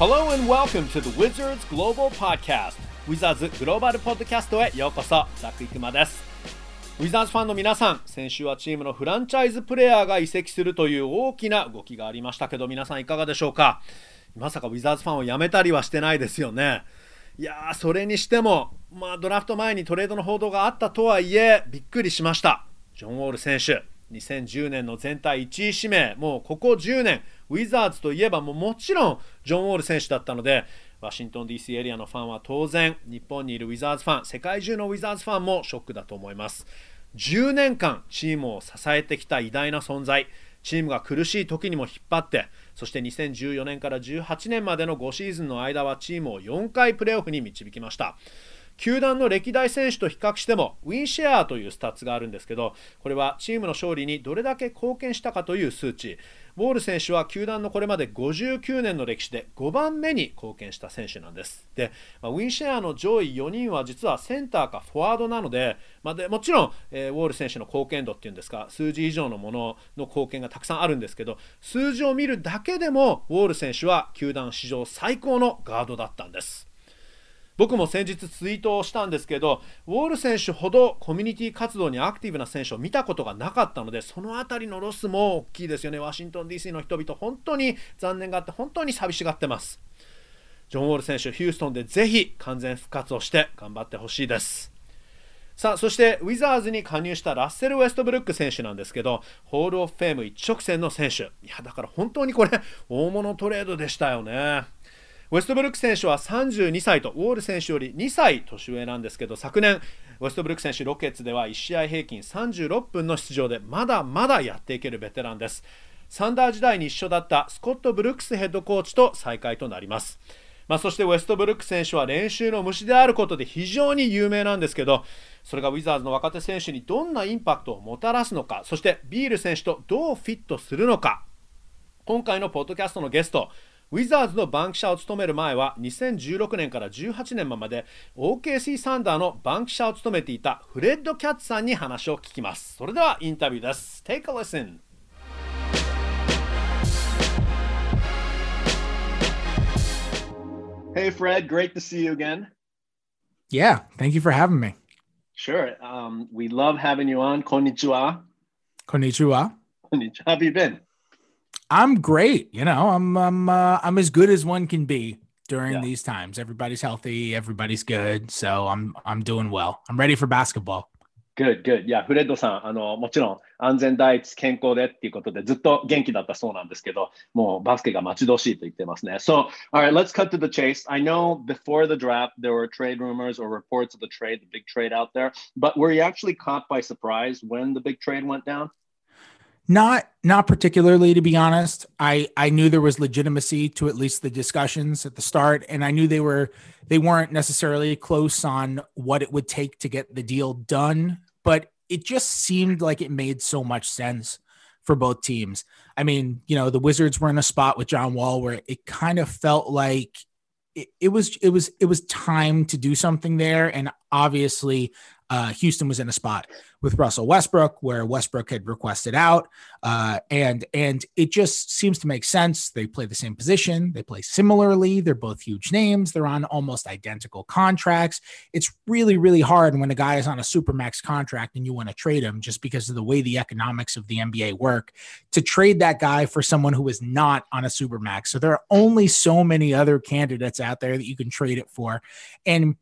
Hello and welcome to the Wizards Global Podcast. Wizards グローバルポッドキャストへようこそザクイクマです。ウィザーズファンの皆さん先週はチームのフランチャイズプレーヤーが移籍するという大きな動きがありましたけど皆さんいかがでしょうか？まさかウィザーズファンを辞めたりはしてないですよね。いやーそれにしても、まあ、ドラフト前にトレードの報道があったとはいえびっくりしました。ジョン・ウォール選手2010年の全体1位指名もうここ10年ウィザーズといえばもうもちろんジョン・ウォール選手だったのでワシントン DC エリアのファンは当然日本にいるウィザーズファン世界中のウィザーズファンもショックだと思います。10年間チームを支えてきた偉大な存在。チームが苦しい時にも引っ張ってそして2014年から18年までの5シーズンの間はチームを4回プレーオフに導きました。球団の歴代選手と比較してもウィンシェアというスタッツがあるんですけどこれはチームの勝利にどれだけ貢献したかという数値。ウォール選手は球団のこれまで59年の歴史で5番目に貢献した選手なんです。で、まあ、ウィンシェアの上位4人は実はセンターかフォワードなので,、まあ、でもちろん、えー、ウォール選手の貢献度っていうんですか数字以上のものの貢献がたくさんあるんですけど数字を見るだけでもウォール選手は球団史上最高のガードだったんです。僕も先日ツイートをしたんですけどウォール選手ほどコミュニティ活動にアクティブな選手を見たことがなかったのでその辺りのロスも大きいですよね。ワシントン DC の人々本当に残念があって本当に寂しがってます。ジョン・ウォール選手ヒューストンでぜひ完全復活をして頑張ってほしいです。さあそしてウィザーズに加入したラッセル・ウェストブルック選手なんですけどホール・オフ・フェーム一直線の選手。いやだから本当にこれ大物トレードでしたよね。ウェストブルック選手は32歳とウォール選手より2歳年上なんですけど昨年ウェストブルック選手ロケッツでは1試合平均36分の出場でまだまだやっていけるベテランです。サンダー時代に一緒だったスコット・ブルックスヘッドコーチと再会となります。まあ、そしてウェストブルック選手は練習の虫であることで非常に有名なんですけどそれがウィザーズの若手選手にどんなインパクトをもたらすのかそしてビール選手とどうフィットするのか。今回のポッドキャストのゲストウィザーズのバンキシャを務める前は2016年から18年まで OKC サンダーのバンキシャを務めていたフレッド・キャッツさんに話を聞きますそれではインタビューです Take a listen Hey Fred, great to see you again. Yeah, thank you for having me. Sure. Um, we love having you on. Konnichiwa. Konnichiwa. Konnichiwa. How have you been? I'm great. You know, I'm I'm uh, I'm as good as one can be during yeah. these times. Everybody's healthy, everybody's good, so I'm I'm doing well. I'm ready for basketball. Good, good. いや、フレッドさん、あの、もちろん安全第一、健康でっていうことでずっと元気だったそうなんですけど、もうバスケが待ち遠しいと言ってますね。So, all right, let's cut to the chase. I know before the draft there were trade rumors or reports of the trade, the big trade out there, but were you actually caught by surprise when the big trade went down? Not not particularly to be honest. I I knew there was legitimacy to at least the discussions at the start and I knew they were they weren't necessarily close on what it would take to get the deal done, but it just seemed like it made so much sense for both teams. I mean, you know, the Wizards were in a spot with John Wall where it kind of felt like it, it was it was it was time to do something there and obviously uh, Houston was in a spot with Russell Westbrook where Westbrook had requested out, uh, and and it just seems to make sense. They play the same position, they play similarly. They're both huge names. They're on almost identical contracts. It's really really hard when a guy is on a supermax contract and you want to trade him just because of the way the economics of the NBA work to trade that guy for someone who is not on a supermax. So there are only so many other candidates out there that you can trade it for, and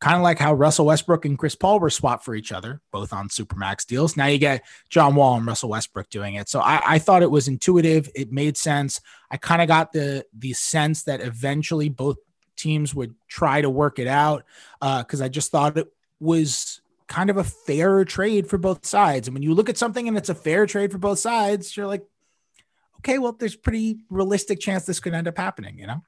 kind of like how Russell Westbrook and Chris Paul were swapped for each other, both on Supermax deals. Now you get John Wall and Russell Westbrook doing it. So I, I thought it was intuitive. It made sense. I kind of got the the sense that eventually both teams would try to work it out because uh, I just thought it was kind of a fair trade for both sides. And when you look at something and it's a fair trade for both sides, you're like, okay, well, there's pretty realistic chance this could end up happening, you know?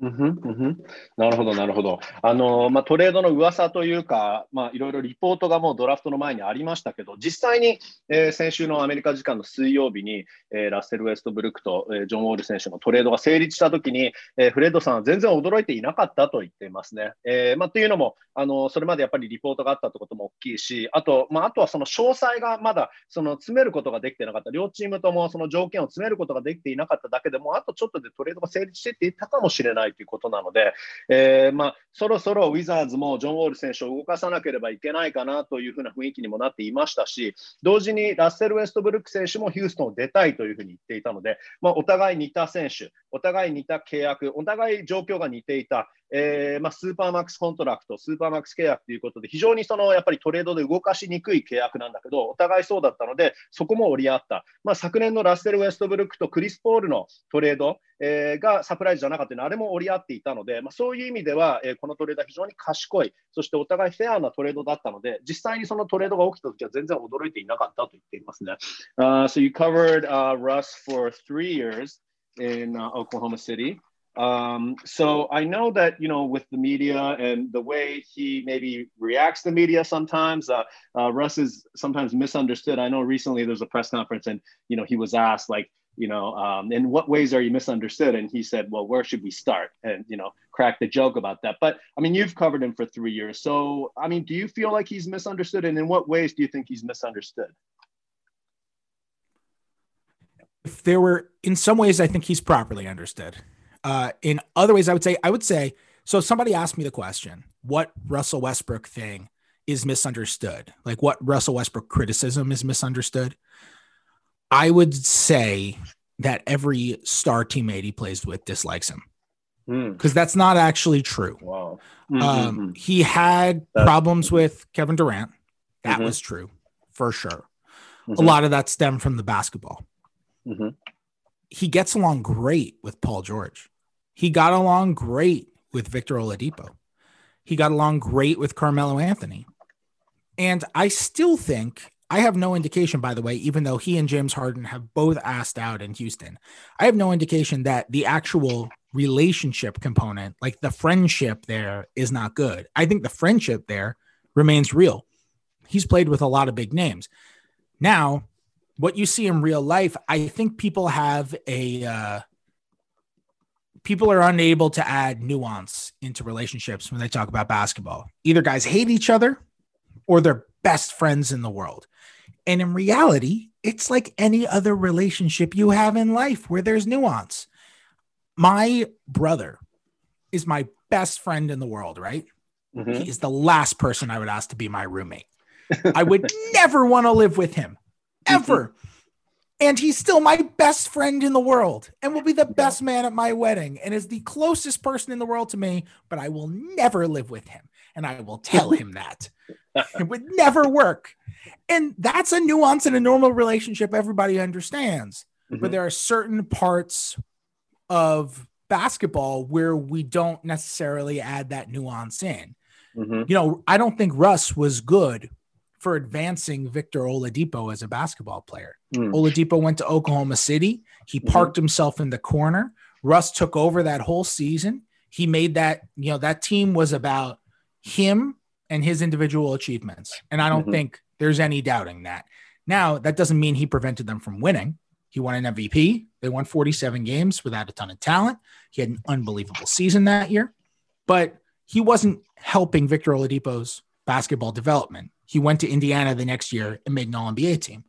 うんうん、なるほど、なるほど。あのまあ、トレードの噂というか、まあ、いろいろリポートがもうドラフトの前にありましたけど、実際に、えー、先週のアメリカ時間の水曜日に、えー、ラッセル・ウェストブルックと、えー、ジョン・ウォール選手のトレードが成立したときに、え、フレッドさんは全然驚いていなかったと言っていますね。えまあ、というのもあの、それまでやっぱりリポートがあったということも大きいし、あと,、まあ、あとはその詳細がまだその詰めることができてなかった、両チームともその条件を詰めることができていなかっただけでも、あとちょっとでトレードが成立していっていたかもしれない。ないということなので、えー、まあ、そろそろウィザーズもジョン・ウォール選手を動かさなければいけないかなというふうな雰囲気にもなっていましたし、同時にラッセル・ウェストブルック選手もヒューストンを出たいというふうに言っていたので、まあ、お互い似た選手、お互い似た契約、お互い状況が似ていた、えー、まあ、スーパーマックスコントラクト、スーパーマックス契約ということで、非常にそのやっぱりトレードで動かしにくい契約なんだけど、お互いそうだったので、そこも折り合った。まあ、昨年のラッセル・ウェストブルックとクリス・ポールのトレード、えー、がサプライズじゃなかったのあれも折り合っていたので、まあ、そういう意味では、えー、このトレードは非常に賢い、そしてお互いフェアなトレードだったので、実際にそのトレードが起きたときは全然驚いていなかったと言っていますね。Uh, so you covered、uh, Russ for three years in、uh, Oklahoma City. Um, so I know that you know with the media and the way he maybe reacts to media sometimes, uh, uh, Russ is sometimes misunderstood. I know recently there's a press conference and you know he was asked like you know um, in what ways are you misunderstood? And he said well where should we start? And you know crack the joke about that. But i mean you've covered him for three years. So i mean do you feel like he's misunderstood? And in what ways do you think he's misunderstood? If there were in some ways i think he's properly understood. Uh, in other ways, I would say, I would say, so somebody asked me the question, what Russell Westbrook thing is misunderstood? Like what Russell Westbrook criticism is misunderstood? I would say that every star teammate he plays with dislikes him because mm. that's not actually true. Wow. Mm-hmm. Um, he had that's- problems with Kevin Durant. That mm-hmm. was true for sure. A mm-hmm. lot of that stemmed from the basketball. Mm-hmm. He gets along great with Paul George. He got along great with Victor Oladipo. He got along great with Carmelo Anthony. And I still think I have no indication, by the way, even though he and James Harden have both asked out in Houston, I have no indication that the actual relationship component, like the friendship there, is not good. I think the friendship there remains real. He's played with a lot of big names. Now, what you see in real life, I think people have a uh, people are unable to add nuance into relationships when they talk about basketball. Either guys hate each other or they're best friends in the world. And in reality, it's like any other relationship you have in life where there's nuance. My brother is my best friend in the world, right? Mm-hmm. He is the last person I would ask to be my roommate. I would never want to live with him ever. Mm-hmm and he's still my best friend in the world and will be the best man at my wedding and is the closest person in the world to me but i will never live with him and i will tell him that it would never work and that's a nuance in a normal relationship everybody understands mm-hmm. but there are certain parts of basketball where we don't necessarily add that nuance in mm-hmm. you know i don't think russ was good for advancing Victor Oladipo as a basketball player. Mm. Oladipo went to Oklahoma City. He mm-hmm. parked mm-hmm. himself in the corner. Russ took over that whole season. He made that, you know, that team was about him and his individual achievements. And I don't mm-hmm. think there's any doubting that. Now, that doesn't mean he prevented them from winning. He won an MVP. They won 47 games without a ton of talent. He had an unbelievable season that year, but he wasn't helping Victor Oladipo's basketball development. He went to Indiana the next year and made an All NBA team.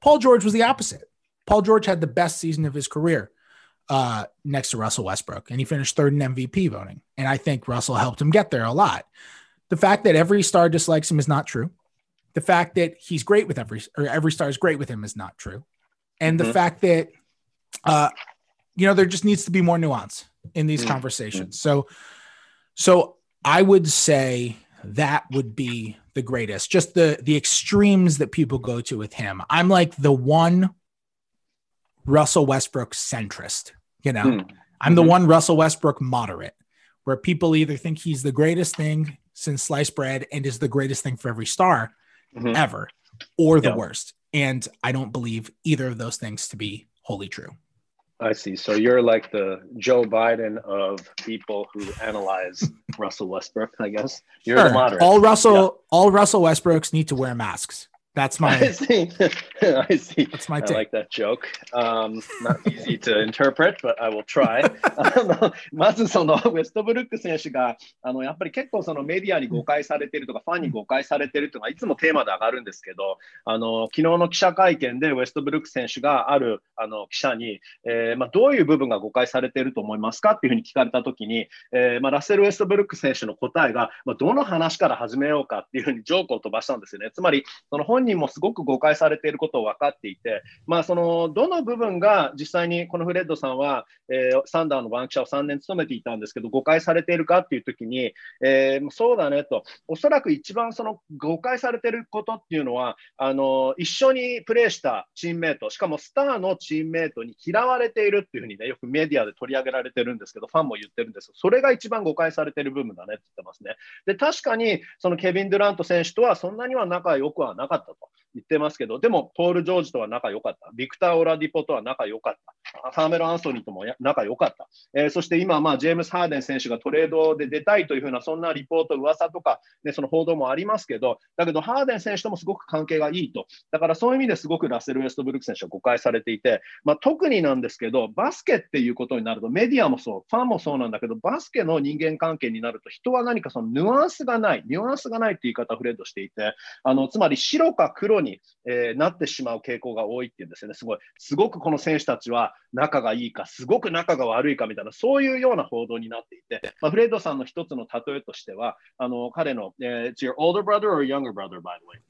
Paul George was the opposite. Paul George had the best season of his career uh, next to Russell Westbrook, and he finished third in MVP voting. And I think Russell helped him get there a lot. The fact that every star dislikes him is not true. The fact that he's great with every or every star is great with him is not true. And mm-hmm. the fact that uh, you know there just needs to be more nuance in these mm-hmm. conversations. So, so I would say that would be the greatest. Just the the extremes that people go to with him. I'm like the one Russell Westbrook centrist, you know. Mm. I'm the mm-hmm. one Russell Westbrook moderate, where people either think he's the greatest thing since sliced bread and is the greatest thing for every star mm-hmm. ever, or the worst. And I don't believe either of those things to be wholly true. I see. So you're like the Joe Biden of people who analyze Russell Westbrook, I guess. You're sure. the moderate. All Russell, yeah. all Russell Westbrooks need to wear masks. That's my. I see. I see. That's my I take. like that joke. Um, not easy to interpret, but I will try. あのまずそのウェストブルック選手があのやっぱり結構そのメディアに誤解されているとかファンに誤解されているというのがいつもテーマで上がるんですけどあの昨日の記者会見でウェストブルック選手があるあの記者に、えーまあ、どういう部分が誤解されていると思いますかっていうふうに聞かれたときに、えーまあ、ラッセル・ウェストブルック選手の答えが、まあ、どの話から始めようかっていうふうにジョークを飛ばしたんですよね。つまりその本本人もすごく誤解されていることを分かっていて、まあ、そのどの部分が実際にこのフレッドさんは、えーサンダーのバンキシャを3年務めていたんですけど、誤解されているかっていうときに、えーそうだねと、おそらく一番その誤解されていることっていうのは、あの一緒にプレーしたチームメイト、しかもスターのチームメイトに嫌われているっていうふうにね、よくメディアで取り上げられてるんですけど、ファンも言ってるんですけど、それが一番誤解されている部分だねって言ってますね。で、確かにそのケビン・デュラント選手とはそんなには仲良くはなかった。言ってますけど、でも、ポール・ジョージとは仲良かった。ビクター・オラディポとは仲良かった。ファーメロ・アンソニーとも仲良かった。えーそして今、まあ、ジェームス・ハーデン選手がトレードで出たいというふうな、そんなリポート、噂とか、ね、その報道もありますけど、だけど、ハーデン選手ともすごく関係がいいと。だからそういう意味ですごくラッセル・ウェストブルック選手は誤解されていて、まあ、特になんですけど、バスケっていうことになると、メディアもそう、ファンもそうなんだけど、バスケの人間関係になると、人は何かそのニュアンスがない、ニュアンスがないって言い方をフレッドしていて、あのつまり白か黒に、えーなってしまう傾向が多いっていうんですよね、すごい。すごくこの選手たちは仲がいいか、すごく仲が悪いかみたいな、そういうような報道になっていて、まあ、フレッドさんの一つの例えとしては、あの彼の、えー、It's your older brother or younger brother, by the way?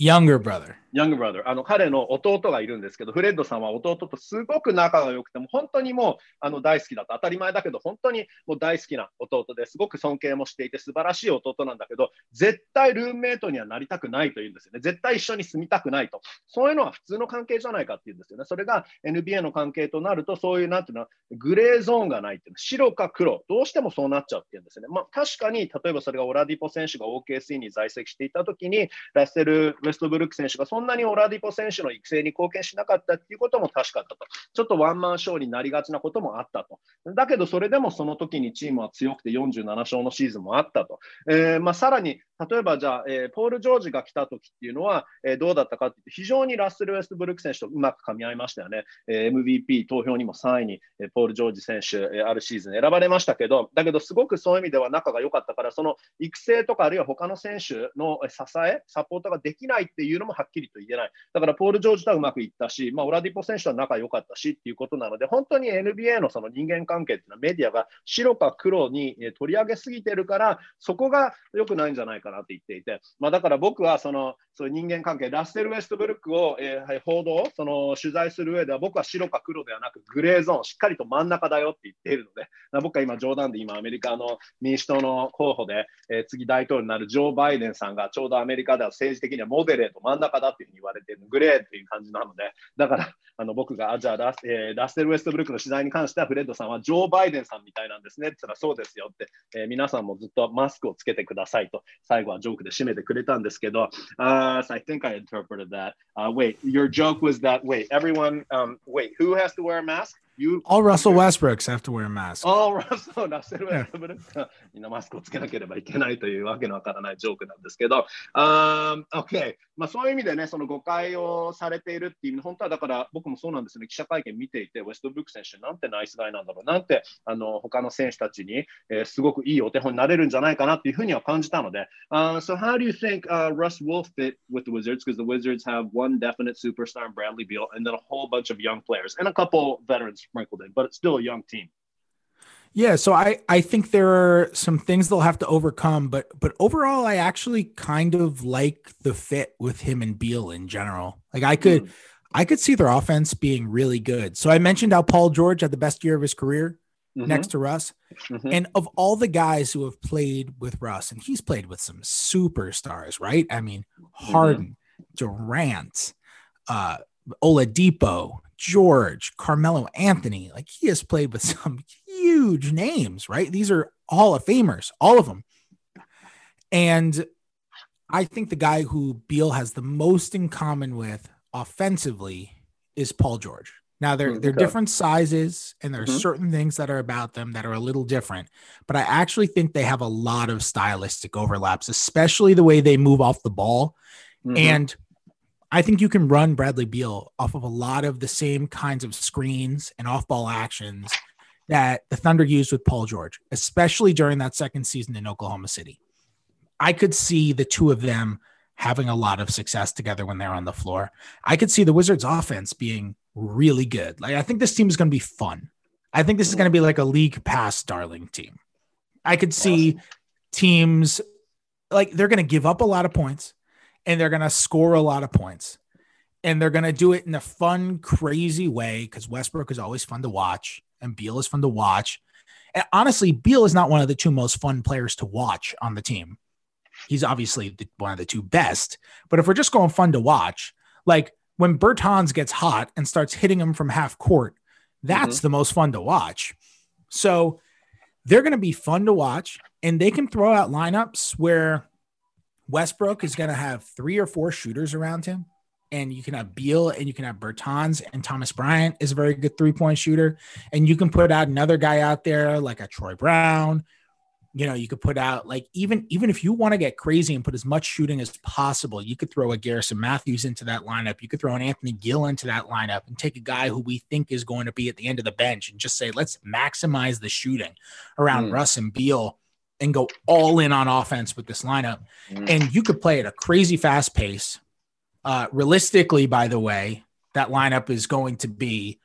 Younger brother. Younger brother あの彼の弟がいるんですけど、フレッドさんは弟とすごく仲が良くて、も本当にもうあの大好きだと、当たり前だけど、本当にもう大好きな弟ですごく尊敬もしていて、素晴らしい弟なんだけど、絶対ルームメイトにはなりたくないというんですよね。絶対一緒に住みたくないと。そういうのは普通の関係じゃないかっていうんですよね。それが NBA の関係となると、そういうなんていうの、グレーゾーンがないっていうの、白か黒、どうしてもそうなっちゃうっていうんですよね。まあ、確かに、例えばそれがオラディポ選手が OKC に在籍していたときに、ラッセル・ウェベストブルック選手がそんなにオラディポ選手の育成に貢献しなかったっていうことも確かだと。ちょっとワンマンショーになりがちなこともあったと。だけど、それでもその時にチームは強くて47勝のシーズンもあったと。えーまあ、さらに、例えばじゃあ、えーポール・ジョージが来た時っていうのは、えーどうだったかっていうと、非常にラッセル・ウェストブルック選手とうまく噛み合いましたよね。えー MVP 投票にも3位に、えーポール・ジョージ選手、えーあるシーズン選ばれましたけど、だけどすごくそういう意味では仲が良かったから、その育成とかあるいは他の選手のえー支え、サポートができないっていうのもはっきりと言えない。だからポール・ジョージとはうまくいったし、まあ、オラディポ選手とは仲良かったしっていうことなので、本当に NBA のその人間関係っていうのはメディアが白か黒に取り上げすぎてるから、そこが良くないんじゃないかなって言っていて、まあ、だから僕はそのそういう人間関係、ラッセル・ウェストブルックを、えー報道、その取材する上では、僕は白か黒ではなく、グレーゾーン、しっかりと真ん中だよって言っているので、僕は今、冗談で今、アメリカの民主党の候補で、えー次大統領になるジョー・バイデンさんが、ちょうどアメリカでは政治的にはモデルレート、真ん中だっていうふうに言われてる、グレーっていう感じなので、だからあの僕が、あじゃあラス、えーラッセル・ウェストブルックの取材に関しては、フレッドさんはジョー・バイデンさんみたいなんですねって言ったら、そうですよって、えー皆さんもずっとマスクをつけてくださいと、最後はジョークで締めてくれたんですけど、uh, so I think I interpreted that. Uh, wait, your joke was that, wait, everyone, um, wait, who has to wear a mask? You all Russell Westbrooks have to wear a mask. All Russell, ラッセル・ウェストブルックみんなマスクをつけなければいけないというわけのわからないジョークなんですけど、um, OK、まあ、そういう意味でね、その誤解をされているっていう、本当はだから僕もそうなんですね、記者会見見ていて、ウェストブルック選手、なんてナイスガイなんだろう、なんてあの他の選手たちに、えー、すごくいいお手本になれるんじゃないかなっていうふうには感じたので、uh, So how do you think、uh, Russ will fit with the Wizards? Because the Wizards have one definite superstar, Bradley Beal, and then a whole bunch of young players and a couple veterans sprinkled in, but it's still a young team. Yeah, so I I think there are some things they'll have to overcome, but but overall, I actually kind of like the fit with him and Beal in general. Like I could I could see their offense being really good. So I mentioned how Paul George had the best year of his career Mhm, next to Russ, mhm. and of all the guys who have played with Russ, and he's played with some superstars, right? I mean, Harden, Durant, uh, Oladipo, George, Carmelo Anthony. Like he has played with some huge names, right? These are Hall of Famers, all of them. And I think the guy who Beal has the most in common with offensively is Paul George. Now they're they're different sizes and there are Mhm. certain things that are about them that are a little different, but I actually think they have a lot of stylistic overlaps, especially the way they move off the ball. Mhm. And I think you can run Bradley Beal off of a lot of the same kinds of screens and off ball actions that the Thunder used with Paul George, especially during that second season in Oklahoma City. I could see the two of them having a lot of success together when they're on the floor. I could see the Wizards offense being really good. Like I think this team is going to be fun. I think this is going to be like a league pass darling team. I could see teams like they're going to give up a lot of points and they're going to score a lot of points. And they're going to do it in a fun, crazy way because Westbrook is always fun to watch and Beal is fun to watch. And honestly, Beal is not one of the two most fun players to watch on the team. He's obviously the, one of the two best. But if we're just going fun to watch, like when Bertans gets hot and starts hitting him from half court, that's mm-hmm. the most fun to watch. So they're going to be fun to watch and they can throw out lineups where Westbrook is going to have three or four shooters around him and you can have Beal and you can have Bertans and Thomas Bryant is a very good three point shooter. And you can put out another guy out there like a Troy Brown. You know, you could put out like even even if you want to get crazy and put as much shooting as possible, you could throw a Garrison Matthews into that lineup. You could throw an Anthony Gill into that lineup and take a guy who we think is going to be at the end of the bench and just say, let's maximize the shooting around mm. Russ and Beal and go all in on offense with this lineup. Mm. And you could play at a crazy fast pace uh, realistically, by the way, that lineup is going to be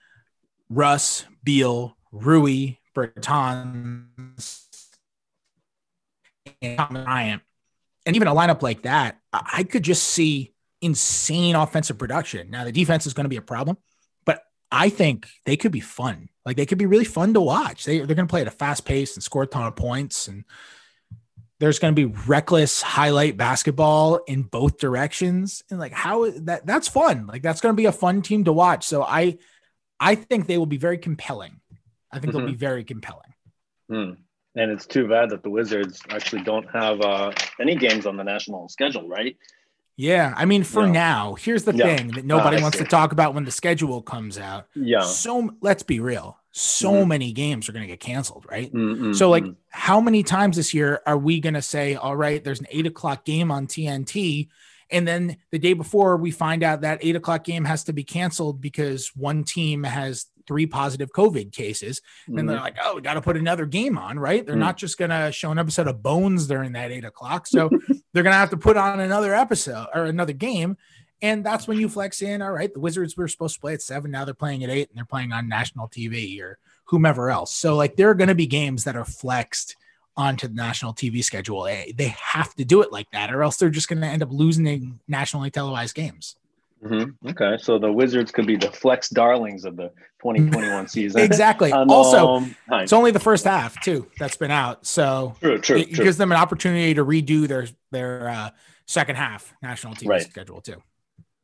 Russ, Beal, Rui, Bertans, and Bryant. And even a lineup like that, I could just see insane offensive production. Now, the defense is going to be a problem, I think they could be fun. Like they could be really fun to watch. They, they're going to play at a fast pace and score a ton of points. And there's going to be reckless highlight basketball in both directions and like how that that's fun like that's going to be a fun team to watch so i i think they will be very compelling i think mm-hmm. they'll be very compelling mm. and it's too bad that the wizards actually don't have uh, any games on the national schedule right yeah, I mean, for yeah. now, here's the yeah. thing that nobody uh, wants see. to talk about when the schedule comes out. Yeah. So let's be real so mm-hmm. many games are going to get canceled, right? Mm-hmm. So, like, how many times this year are we going to say, all right, there's an eight o'clock game on TNT? And then the day before, we find out that eight o'clock game has to be canceled because one team has three positive COVID cases. And mm-hmm. they're like, oh, we got to put another game on, right? They're mm. not just going to show an episode of Bones during that eight o'clock. So they're going to have to put on another episode or another game. And that's when you flex in. All right, the Wizards were supposed to play at seven. Now they're playing at eight and they're playing on national TV or whomever else. So, like, there are going to be games that are flexed onto the national TV schedule. They have to do it like that, or else they're just going to end up losing nationally televised games. Mm-hmm. Okay, so the Wizards could be the flex darlings of the 2021 season. exactly. um, also, it's only the first half too that's been out, so true, true, it, true. gives them an opportunity to redo their their uh, second half national team right. schedule too.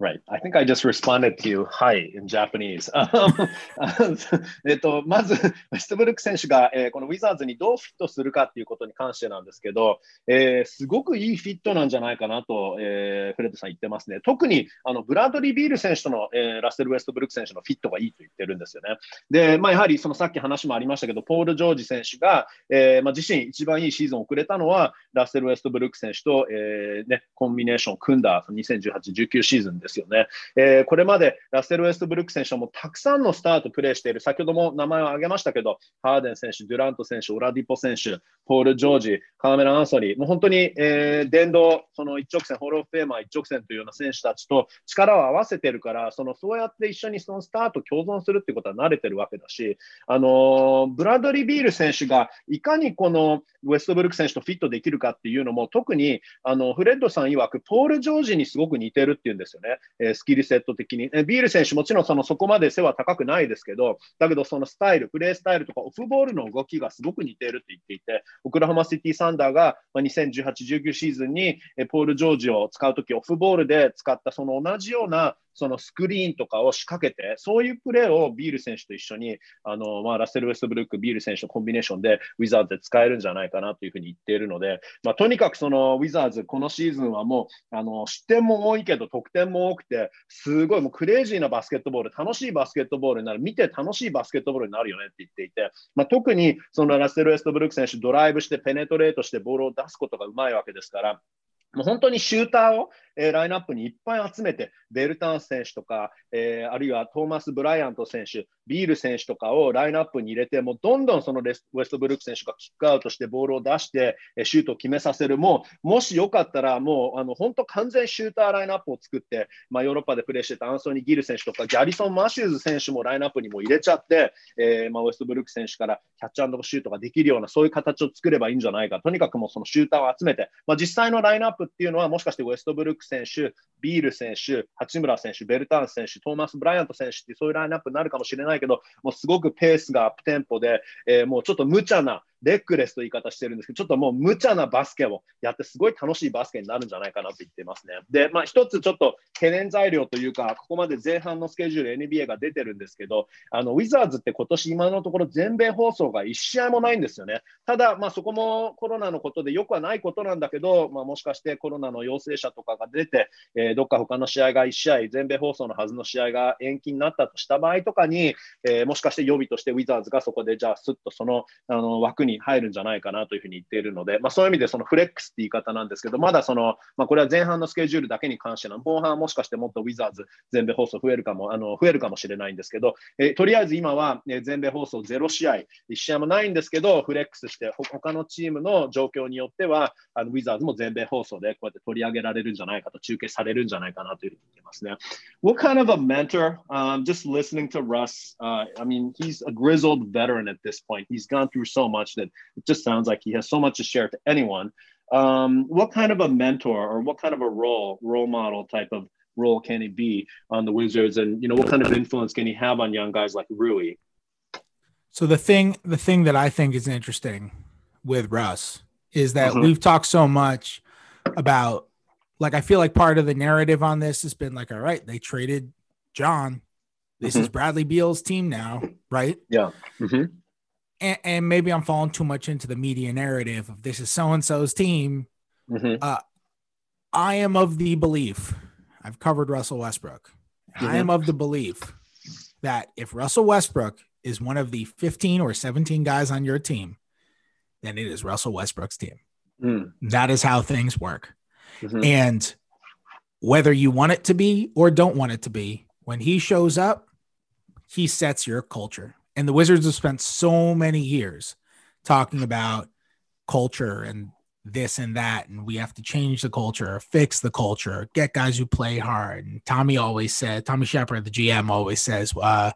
Right. I think I just responded to you, hi, in Japanese. えっと、まず、ウェストブルック選手が、えー、このウィザーズにどうフィットするかっていうことに関してなんですけど、えー、すごくいいフィットなんじゃないかなと、えー、フレッドさん言ってますね。特にあのブラッドリー・ビール選手との、えー、ラッセル・ウェストブルック選手のフィットがいいと言ってるんですよね。で、まあ、やはりそのさっき話もありましたけど、ポール・ジョージ選手が、えーまあ、自身一番いいシーズンを送れたのは、ラッセル・ウェストブルック選手と、えーね、コンビネーションを組んだ2018-19シーズンですですよね。えー、これまでラッセル・ウェストブルック選手はもうたくさんのスタートプレーしている、先ほども名前を挙げましたけど、ハーデン選手、デュラント選手、オラディポ選手、ポール・ジョージ、カーメラ・アンソニー、もう本当に、えー、電動、その一直線、ホール・オフ・フェーマー一直線というような選手たちと力を合わせてるから、そのそうやって一緒にそのスタート共存するってことは慣れてるわけだし、あのブラッドリー・ビール選手がいかにこのウェストブルック選手とフィットできるかっていうのも、特にあのフレッドさん曰く、ポール・ジョージにすごく似てるっていうんですよね。え、スキルセット的に。えビール選手もちろんそのそこまで背は高くないですけど、だけどそのスタイル、プレースタイルとかオフボールの動きがすごく似ていると言っていて、オクラハマシティサンダーが2018、19シーズンにポール・ジョージを使うとき、オフボールで使ったその同じようなそのスクリーンとかを仕掛けて、そういうプレーをビール選手と一緒に、あのまあ、ラッセル・ウェストブルック、ビール選手のコンビネーションで、ウィザーズで使えるんじゃないかなというふうに言っているので、まあ、とにかくそのウィザーズ、このシーズンはもうあの失点も多いけど、得点も多くて、すごいもうクレイジーなバスケットボール、楽しいバスケットボールになる、見て楽しいバスケットボールになるよねって言っていて、まあ、特にそのラッセル・ウェストブルック選手、ドライブしてペネトレートしてボールを出すことがうまいわけですから、もう本当にシューターをえーラインナップにいっぱい集めて、ベルタンス選手とか、えーあるいはトーマス・ブライアント選手、ビール選手とかをラインナップに入れて、もうどんどんそのレスウェストブルック選手がキックアウトしてボールを出して、えーシュートを決めさせる、もうもしよかったら、もうあの本当完全シューターラインナップを作って、まあ、ヨーロッパでプレーしてたアンソニー・ギル選手とか、ギャリソン・マシューズ選手もラインナップにも入れちゃって、えーまあ、ウェストブルック選手からキャッチアンドシュートができるような、そういう形を作ればいいんじゃないか、とにかくもうそのシューターを集めて、まあ、実際のラインナップっていうのは、もしかしてウェストブルック選手、ビール選手、八村選手、ベルターン選手、トーマス・ブライアント選手ってそういうラインナップになるかもしれないけど、もうすごくペースがアップテンポで、えーもうちょっと無茶な、レックレスと言い方してるんですけど、ちょっともう無茶なバスケをやって、すごい楽しいバスケになるんじゃないかなと言ってますね。で、まあ、一つちょっと懸念材料というか、ここまで前半のスケジュール、NBA が出てるんですけど、あのウィザーズって今年今のところ全米放送が1試合もないんですよね。ただ、まあ、そこもコロナのことでよくはないことなんだけど、まあ、もしかしてコロナの陽性者とかが出て、えーどっか他の試合が1試合、全米放送のはずの試合が延期になったとした場合とかに、えーもしかして予備としてウィザーズがそこでじゃあ、すっとそのあの枠にに入るんじゃないかなというふうに言っているので、まあ、そういう意味でそのフレックスって言い方なんですけど、まだその、まあ、これは前半のスケジュールだけに関しての、後半はもしかしてもっとウィザーズ全米放送増えるかも、あの増えるかもしれないんですけど、えーとりあえず今は、全米放送0試合、1試合もないんですけど、フレックスして、他のチームの状況によっては、あのウィザーズも全米放送でこうやって取り上げられるんじゃないかと、中継されるんじゃないかなというふうに ますね。What kind of a mentor? Um, just listening to Russ, uh, I mean, he's a grizzled veteran at this point. He's gone through so much that it just sounds like he has so much to share to anyone. Um, what kind of a mentor or what kind of a role, role model type of role can he be on the Wizards? And, you know, what kind of influence can he have on young guys like Rui? So the thing, the thing that I think is interesting with Russ is that Mhm. we've talked so much about, like, I feel like part of the narrative on this has been like, all right, they traded John. This is Bradley Beal's team now, right? Mm-hmm. And, and maybe I'm falling too much into the media narrative of this is so and so's team. Mm-hmm. I am of the belief, I've covered Russell Westbrook. I am of the belief that if Russell Westbrook is one of the 15 or 17 guys on your team, then it is Russell Westbrook's team. Mm. That is how things work. Mhm. And whether you want it to be or don't want it to be, when he shows up, he sets your culture. And the Wizards have spent so many years talking about culture and this and that, and we have to change the culture, or fix the culture, get guys who play hard. And Tommy always said, Tommy Shepard, the GM, always says, uh,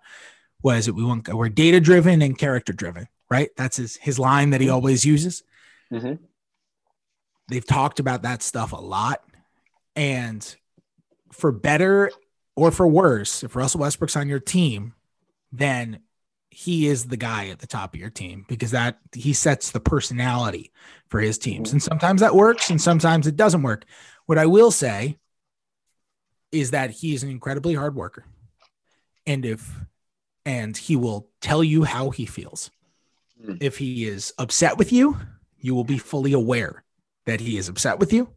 "What is it? We want we're data driven and character driven, right? That's his his line that he always uses." Mhm. They've talked about that stuff a lot, and for better or for worse, if Russell Westbrook's on your team, then he is the guy at the top of your team because that he sets the personality for his teams. And sometimes that works and sometimes it doesn't work. What I will say is that he is an incredibly hard worker. And if and he will tell you how he feels. Mm. If he is upset with you, you will be fully aware that he is upset with you.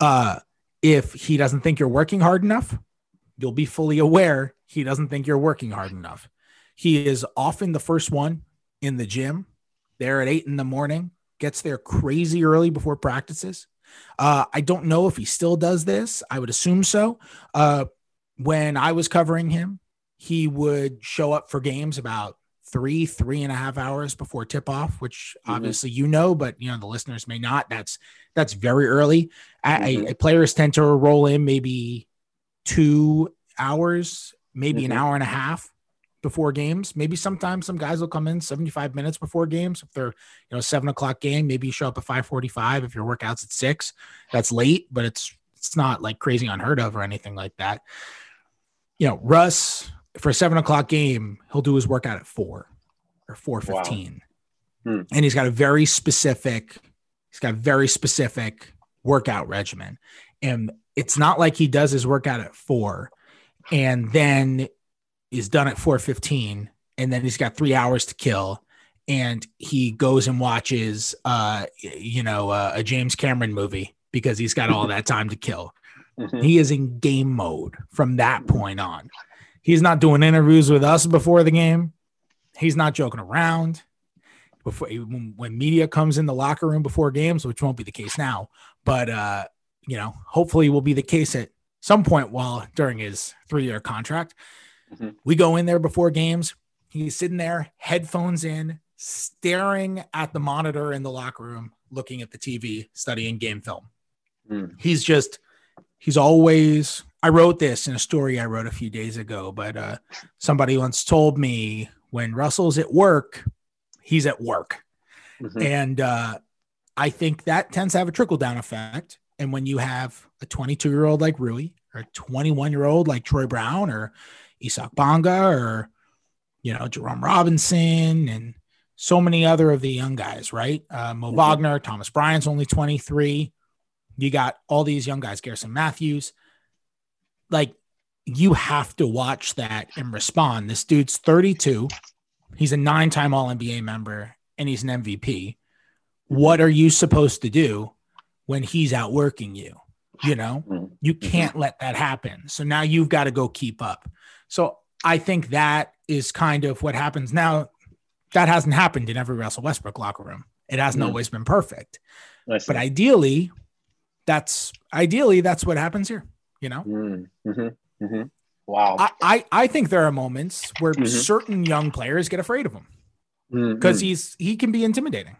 Uh if he doesn't think you're working hard enough, you'll be fully aware he doesn't think you're working hard enough. He is often the first one in the gym there at eight in the morning, gets there crazy early before practices. Uh, I don't know if he still does this. I would assume so. Uh, when I was covering him, he would show up for games about three, three and a half hours before tip off, which Mhm. obviously you know, but you know the listeners may not. That's that's very early. I, Mhm. I, players tend to roll in maybe two hours, maybe an Mhm. hour and a half before games. Maybe sometimes some guys will come in 75 minutes before games. If they're, you know, seven o'clock game, maybe you show up at 545 if your workout's at six. That's late, but it's it's not like crazy unheard of or anything like that. You know, Russ for a seven o'clock game, he'll do his workout at four or four fifteen. Hmm. And he's got a very specific, he's got a very specific workout regimen. And it's not like he does his workout at four and then is done at 415 and then he's got three hours to kill and he goes and watches uh you know uh, a james cameron movie because he's got all that time to kill Mhm. he is in game mode from that point on he's not doing interviews with us before the game he's not joking around before when, when media comes in the locker room before games which won't be the case now but uh you know, hopefully will be the case at some point while during his three year contract. Mm-hmm. We go in there before games. He's sitting there, headphones in, staring at the monitor in the locker room, looking at the TV, studying game film. Mm. He's just, he's always, I wrote this in a story I wrote a few days ago, but uh, somebody once told me when Russell's at work, he's at work. Mm-hmm. And uh, I think that tends to have a trickle down effect. And when you have a 22 year old like Rui or a 21 year old like Troy Brown or Isaac Bonga or, you know, Jerome Robinson and so many other of the young guys, right? Uh, Mo mm-hmm. Wagner, Thomas Bryant's only 23. You got all these young guys, Garrison Matthews. Like, you have to watch that and respond. This dude's 32. He's a nine time All NBA member and he's an MVP. What are you supposed to do when he's outworking you? You know, mm-hmm. you can't let that happen. So now you've got to go keep up. So I think that is kind of what happens now. That hasn't happened in every Russell Westbrook locker room. It hasn't mm-hmm. always been perfect. But ideally, that's ideally that's what happens here. You know. Mm-hmm. mm-hmm. Wow. I, I, I think there are moments where mm-hmm. certain young players get afraid of him because mm-hmm. he's he can be intimidating.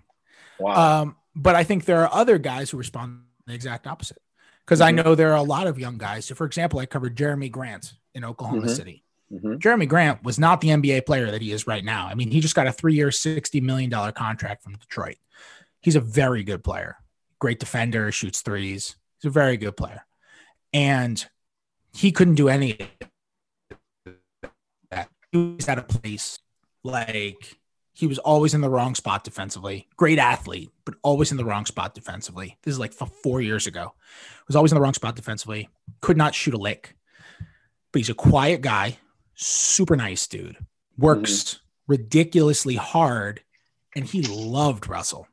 Wow. Um, but I think there are other guys who respond the exact opposite. Because mm-hmm. I know there are a lot of young guys. So, for example, I covered Jerami Grant in Oklahoma mm-hmm. City. Mm-hmm. Jerami Grant was not the NBA player that he is right now. I mean, he just got a three-year, sixty million dollar contract from Detroit. He's a very good player, great defender, shoots threes. He's a very good player, and he couldn't do any of that. He was at a place like he was always in the wrong spot defensively. Great athlete, but always in the wrong spot defensively. This is like four years ago. Was always in the wrong spot defensively. Could not shoot a lick. But he's a quiet guy, super nice dude. Works mm-hmm. ridiculously hard, and he loved Russell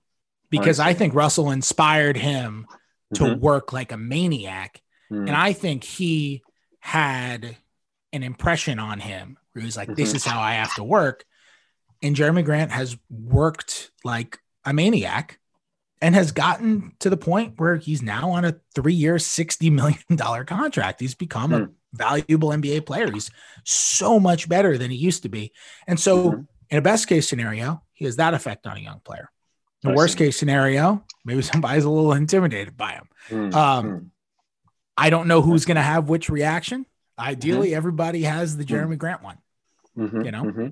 because I, I think Russell inspired him to mm-hmm. work like a maniac, mm-hmm. and I think he had an impression on him where he was like, "This mm-hmm. is how I have to work." And Jerami Grant has worked like a maniac and has gotten to the point where he's now on a three year, $60 million contract. He's become mm. a hmm. valuable NBA player. He's so much better than he used to be. And so, mm-hmm. in a best case scenario, he has that effect on a young player. In a worst case scenario, maybe somebody's a little intimidated by him. Mm-hmm. Um, I don't know who's going to have which reaction. Ideally, mm-hmm. everybody has the hmm. Jerami Grant one. Mm-hmm. You know, mm-hmm.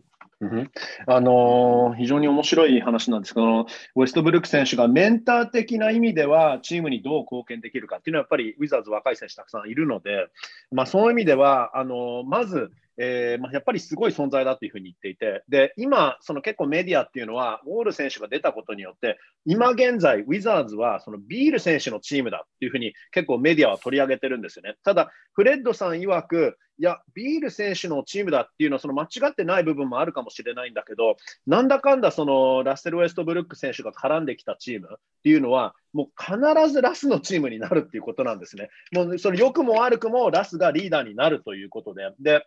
あの非常に面白い話なんですけど、ウェストブルック選手がメンター的な意味ではチームにどう貢献できるかっていうのはやっぱりウィザーズ若い選手たくさんいるので、まあ、その意味ではあのまずえーまあ、やっぱりすごい存在だというふうに言っていて、で今、その結構メディアっていうのは、ウォール選手が出たことによって、今現在、ウィザーズはそのビール選手のチームだっていうふうに結構メディアは取り上げてるんですよね。ただ、フレッドさん曰く、いや、ビール選手のチームだっていうのはその間違ってない部分もあるかもしれないんだけど、なんだかんだそのラッセル・ウェストブルック選手が絡んできたチームっていうのは、もう必ずラスのチームになるっていうことなんですね。もうそれ良くも悪くもラスがリーダーになるということで。で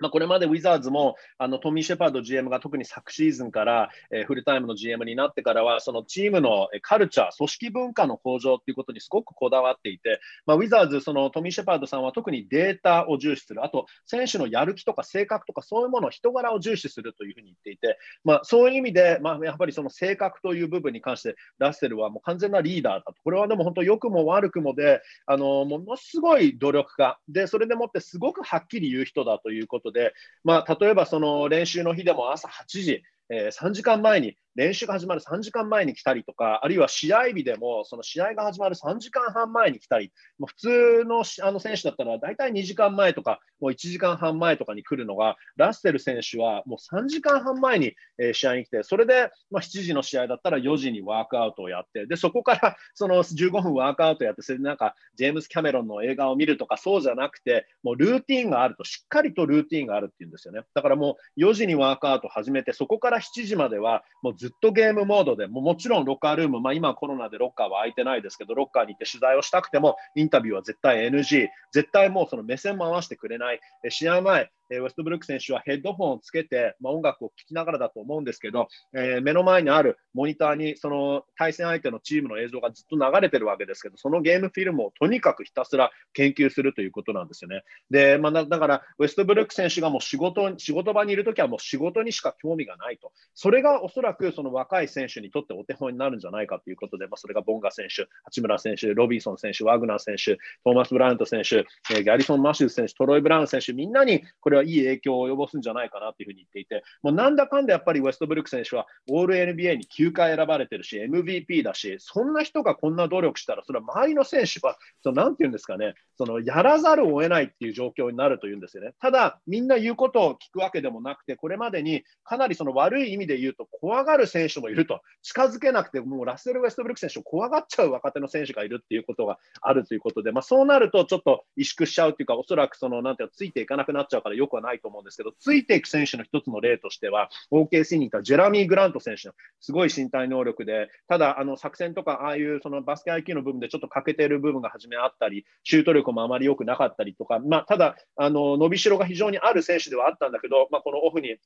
まあ、これまでウィザーズもあのトミー・シェパード GM が特に昨シーズンから、えー、フルタイムの GM になってからはそのチームのカルチャー、組織文化の向上ということにすごくこだわっていて、まあ、ウィザーズ、そのトミー・シェパードさんは特にデータを重視する、あと選手のやる気とか性格とかそういうもの、人柄を重視するというふうに言っていて、まあ、そういう意味で、まあ、やっぱりその性格という部分に関してラッセルはもう完全なリーダーだと、これはでも本当良くも悪くもで、あのものすごい努力家。で、それでもってすごくはっきり言う人だということで、まあ例えばその練習の日でも朝8時、えー、3時間前に練習が始まる3時間前に来たりとか、あるいは試合日でも、その試合が始まる3時間半前に来たり、もう普通のあの選手だったら、大体2時間前とか、もう1時間半前とかに来るのが、ラッセル選手はもう3時間半前に、え、試合に来て、それで、ま、7時の試合だったら4時にワークアウトをやって、でそこからその15分ワークアウトやって、それでなんかジェームス・キャメロンの映画を見るとか、そうじゃなくて、もうルーティンがあると、しっかりとルーティンがあるっていうんですよね。だからもう4時にワークアウト始めて、そこから7時までは、もうずとゲームモードで、ももちろんロッカールーム、まあ、今コロナでロッカーは空いてないですけど、ロッカーに行って取材をしたくても、インタビューは絶対 NG、絶対もうその目線も合わせてくれない、試合前、えウェストブルック選手はヘッドホンをつけて、まあ、音楽を聴きながらだと思うんですけど、えー目の前にあるモニターにその対戦相手のチームの映像がずっと流れてるわけですけど、そのゲームフィルムをとにかくひたすら研究するということなんですよね。で、まあ、だから、ウェストブルック選手がもう仕事仕事場にいるときはもう仕事にしか興味がないと。それがおそらくその若い選手にとってお手本になるんじゃないかということで、まあ、それがボンガ選手、八村選手、ロビンソン選手、ワグナー選手、トーマス・ブラウント選手、えーギャリソン・マシュー選手、トロイ・ブラウン選手、みんなにこれはいい影響を及ぼすんじゃないかなというふうに言っていて、もうなんだかんだやっぱりウェストブルック選手はオール NBA に9回選ばれてるし、MVP だし、そんな人がこんな努力したら、それは周りの選手は、そのなんていうんですかね、そのやらざるを得ないっていう状況になるというんですよね。ただ、みんな言うことを聞くわけでもなくて、これまでにかなりその悪い意味で言うと、怖がる選手もいると、近づけなくて、もうラッセル・ウェストブルック選手を怖がっちゃう若手の選手がいるっていうことがあるということで、まあ、そうなるとちょっと萎縮しちゃうっていうか、おそらくそのなんていうついていかなくなっちゃうからよくはないと思うんですけど、ついていく選手の一つの例としては、OKC にいたジェラミー・グラント選手のすごい身体能力で、ただあの作戦とか、ああいうそのバスケ IQ の部分でちょっと欠けている部分が初めあったり、シュート力もあまり良くなかったりとか、まあ、ただあの伸びしろが非常にある選手ではあったんだけど、まあ、このオフに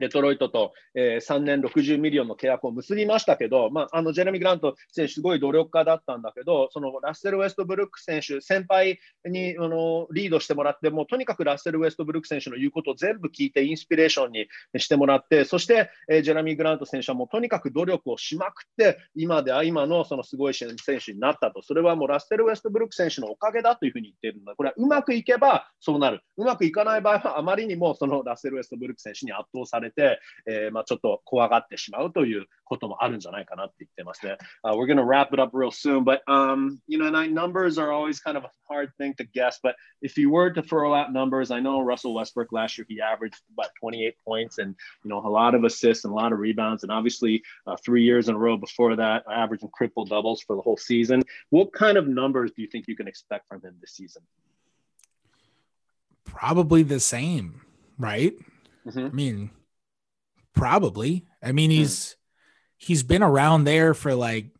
デトロイトと、えー3年60ミリオンの契約を結びましたけど、まあ、あのジェレミー・グラント選手、すごい努力家だったんだけど、そのラッセル・ウェストブルック選手、先輩にあのリードしてもらって、もうとにかくラッセル・ウェストブルック選手の言うことを全部聞いて、インスピレーションにしてもらって、そして、えージェレミー・グラント選手はもうとにかく努力をしまくって、今では今のそのすごい選手になったと、それはもうラッセル・ウェストブルック選手のおかげだというふうに言っているので、これはうまくいけばそうなる、うまくいかない場合は、あまりにもそのラッセル・ウェストブルック選手に圧倒され て、えーまあ、ちょっと怖がってしまうということもあるんじゃないかなって言ってますね。Uh, we're going to wrap it up real soon, but um, you know, and I, numbers are always kind of a hard thing to guess. But if you were to throw out numbers, I know Russell Westbrook last year he averaged about 28 points and you know a lot of assists and a lot of rebounds, and obviously uh, three years in a row before that, averaging triple doubles for the whole season. What kind of numbers do you think you can expect from him this season? Probably the same, right? Mhm. I mean, probably. I mean, he's he's been around there for like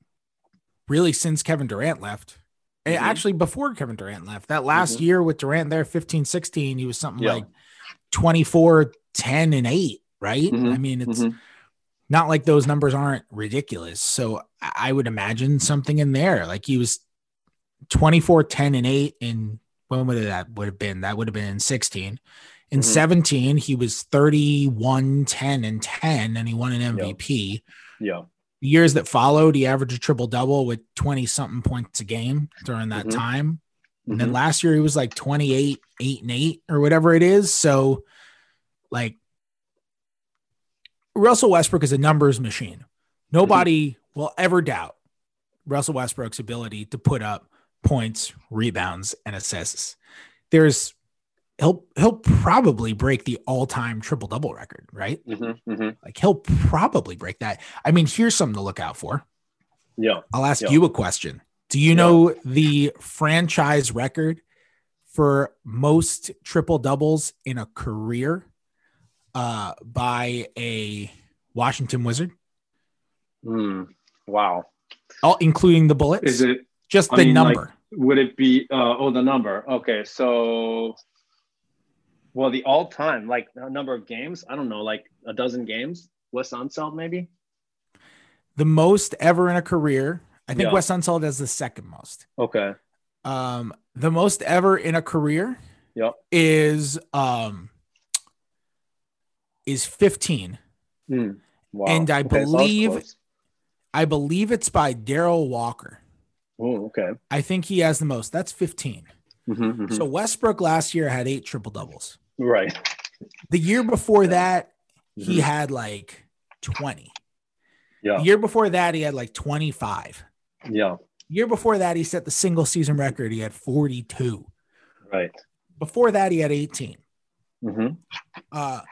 really since Kevin Durant left. Eh, Mhm. Actually, before Kevin Durant left, that last year with Durant there, 15 16, he was something Yeah. like 24, 10, and 8, right? Mhm. I mean, it's Mhm. not like those numbers aren't ridiculous. So I I would imagine something in there. Like he was 24, 10, and 8 in when would that would have been? That would have been in 16. In Mhm. 17, he was 31, 10, and 10, and he won an MVP. Yeah. The years that followed, he averaged a triple double with 20 something points a game during that Mhm. time. And then Mhm. last year he was like 28, 8 and 8 or whatever it is. So like Russell Westbrook is a numbers machine. Nobody will ever doubt Russell Westbrook's ability to put up points, rebounds, and assists. There's he'll he'll probably break the all-time triple-double record, right? Mhm. Mhm. Like he'll probably break that. I mean, here's something to look out for. Yeah. I'll ask Yeah. you a question. Do you know the franchise record for most triple doubles in a career uh, by a Washington Wizard, Hmm. Wow. all including the bullets? Is it just I the mean, like- number? would it be uh, oh the number okay so well the all-time like a number of games i don't know like a dozen games wes unseld maybe the most ever in a career. I think Yeah. Wes Unseld has the second most. okay Um, the most ever in a career Yep. is um is 15. Hmm. wow And I Okay, believe- I believe it's by Darrell Walker. oh okay I think he has the most. That's 15. Mhm, mhm. So Westbrook last year had eight triple doubles. Right The year before that, he Mhm. had like 20. yeah The year before that, he had like 25. yeah year before that, he set the single season record. He had 42. right Before that, he had 18. hmm Uh,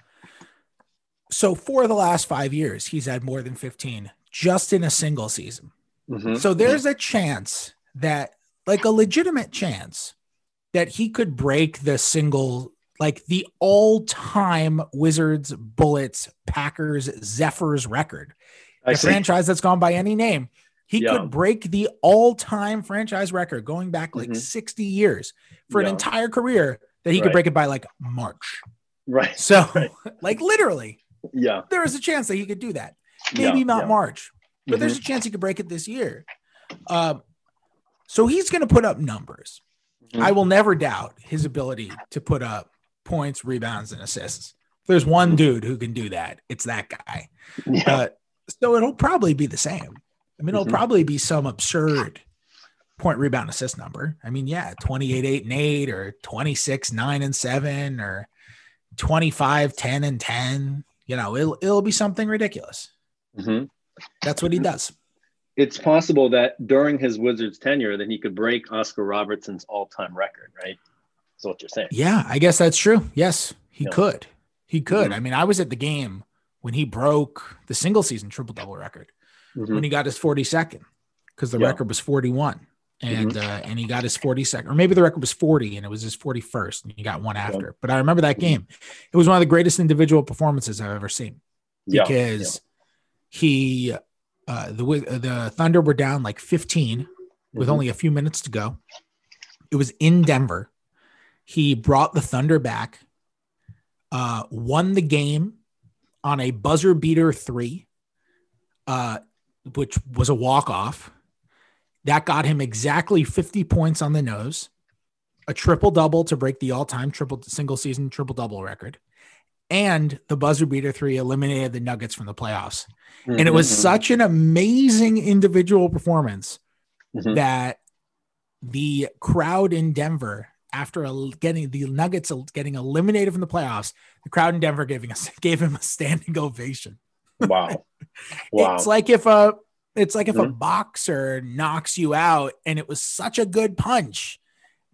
so for the last five years, he's had more than 15 just in a single season. hmm So there's a chance that, like a legitimate chance, that he could break the single, like the all time Wizards, Bullets, Packers, Zephyrs record. i a see franchise that's gone by any name. He Yeah. could break the all time franchise record going back like Mhm. 60 years for Yeah. an entire career that he could break it by like March. Right. So, Right. like literally, Yeah. there is a chance that he could do that. Maybe yeah, not. March, but Mhm. there's a chance he could break it this year. Um, so he's going to put up numbers. Mhm. I will never doubt his ability to put up points, rebounds, and assists. If there's one dude who can do that, it's that guy. Yeah. Uh, so it'll probably be the same. I mean, it'll Mhm. probably be some absurd point rebound assist number. I mean, yeah, 28, 8 and 8, or 26, 9 and 7, or 25, 10 and 10. You know, it'll, it'll be something ridiculous. Mhm. That's what he does. It's possible that during his Wizards tenure, that he could break Oscar Robertson's all-time record, right? That's what you're saying. Yeah, I guess that's true. Yes, he Yeah. could. He could. Mhm. I mean, I was at the game when he broke the single season triple double record Mhm. when he got his 42nd because the Yeah. record was 41 and uh, and he got his 42nd or maybe the record was 40 and it was his 41st and he got one after but i remember that game it was one of the greatest individual performances i've ever seen Yeah. because he uh the uh, the thunder were down like 15 with Mhm. only a few minutes to go it was in denver he brought the thunder back uh won the game on a buzzer beater three uh which was a walk off that got him exactly 50 points on the nose a triple double to break the all-time triple single season triple double record and the buzzer beater three eliminated the nuggets from the playoffs and it was Mhm. such an amazing individual performance Mhm. that the crowd in Denver, after getting the Nuggets getting eliminated from the playoffs, the crowd in Denver giving us gave him a standing ovation. Wow. Wow. It's like if a it's like if a Mhm. boxer knocks you out and it was such a good punch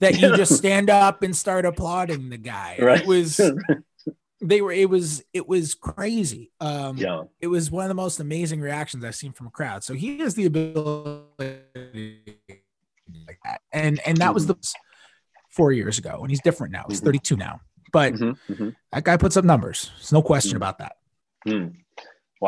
that you just stand up and start applauding the guy. Right. It was they were it was it was crazy. Um yeah. it was one of the most amazing reactions I've seen from a crowd. So he has the ability like that. And and that was the four years ago, and he's different now. He's Mhm. 32 now. But Mhm. Mhm. that guy puts up numbers. There's no question Mhm. about that.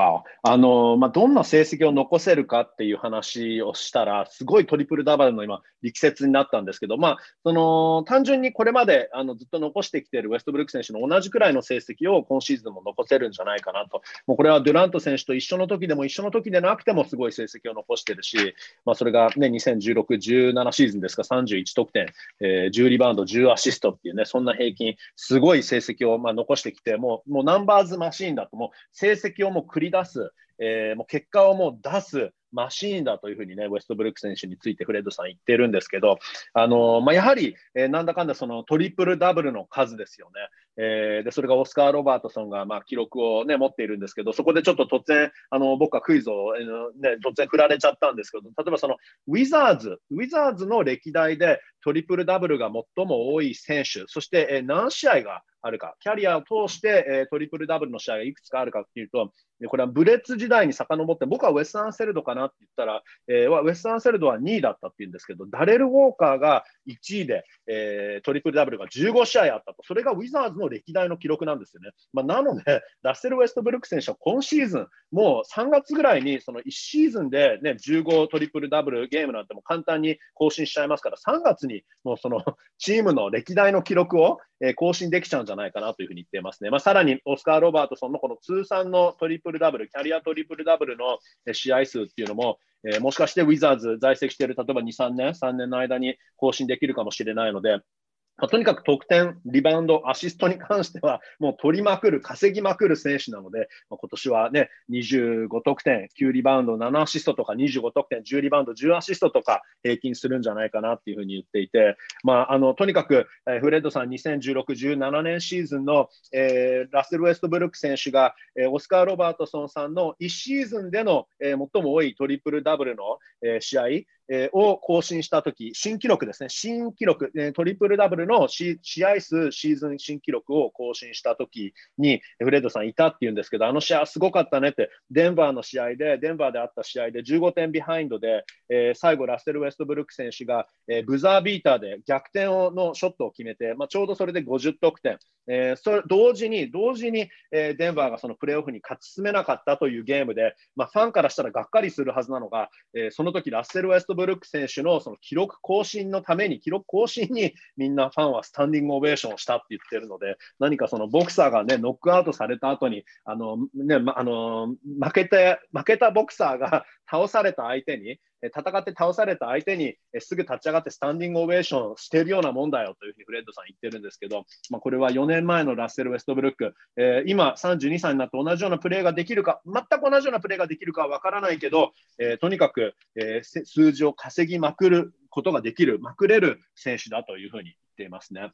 わあのまあ、どんな成績を残せるかっていう話をしたら、すごいトリプルダブルの今、力説になったんですけど、まあ、その単純にこれまであのずっと残してきているウェストブルック選手の同じくらいの成績を今シーズンも残せるんじゃないかなと、もうこれはデュラント選手と一緒の時でも一緒の時でなくてもすごい成績を残してるし、まあ、それが、ね、2016、17シーズンですか、31得点、えー10リバウンド、10アシストっていうね、そんな平均、すごい成績をまあ残してきて、もうもうナンバーズマシーンだと、もう成績をもう繰り出す、えーもう結果をもう出すマシーンだというふうにね、ウェストブルック選手についてフレッドさん言ってるんですけど、あのまあ、やはり、えーなんだかんだそのトリプルダブルの数ですよね。えーでそれがオスカー・ロバートソンがまあ記録を、ね、持っているんですけど、そこでちょっと突然、あの僕はクイズを、えーね、突然振られちゃったんですけど、例えばそのウィザーズ、ウィザーズの歴代でトリプルダブルが最も多い選手、そして、え何試合があるか、キャリアを通して、えトリプルダブルの試合がいくつかあるかっていうと、これはブレッツ時代に遡って、僕はウェスタン・セルドかなって言ったら、えーウェスタン・セルドは2位だったっていうんですけど、ダレル・ウォーカーが1位で、えートリプルダブルが15試合あったと、それがウィザーズの歴代の記録なんですよね。まあ、なので、ラッセル・ウェストブルック選手は今シーズン、もう3月ぐらいにその1シーズンで、ね、15トリプルダブルゲームなんても簡単に更新しちゃいますから、3月にもうその チームの歴代の記録を、え更新できちゃうんじゃないかなというふうに言ってますね。まあ、さらにオスカー・ロバートソンのこの通算のトリプルダブル、キャリアトリプルダブルの試合数っていうのも、えもしかしてウィザーズ在籍している例えば2、3年、3年の間に更新できるかもしれないので、まあとにかく得点、リバウンド、アシストに関しては、もう取りまくる、稼ぎまくる選手なので、まあ今年はね、25得点、9リバウンド、7アシストとか、25得点、10リバウンド、10アシストとか平均するんじゃないかなっていうふうに言っていて、まあ、あのとにかく、えーフレッドさん、2016、17年シーズンの、えーラッセル・ウェストブルック選手が、えーオスカー・ロバートソンさんの1シーズンでの、えー最も多いトリプルダブルの、えー試合、えを更新したとき、新記録ですね、新記録、えトリプルダブルの試合数、シーズン新記録を更新したときに、フレッドさんいたっていうんですけど、あの試合すごかったねって、デンバーの試合で、デンバーであった試合で15点ビハインドで、えー最後、ラッセル・ウェストブルック選手が、えーブザービーターで逆転をのショットを決めて、まあ、ちょうどそれで50得点、えーそれ同時に、同時に、えデンバーがそのプレーオフに勝ち進めなかったというゲームで、まあ、ファンからしたらがっかりするはずなのが、えその時ラッセル・ウェストブルック選手のその記録更新のために、記録更新にみんなファンはスタンディングオベーションをしたって言ってるので、何かそのボクサーがね、ノックアウトされた後に、あの、ね、ま、あの、負けて、負けたボクサーが倒された相手に、戦って倒された相手にすぐ立ち上がってスタンディングオベーションしているようなもんだよというふうにフレッドさん言ってるんですけど、まあ、これは4年前のラッセル・ウェストブルック、えー、今32歳になって同じようなプレーができるか、全く同じようなプレーができるかは分からないけど、えー、とにかく、えー、数字を稼ぎまくることができる、まくれる選手だというふうに言っていますね。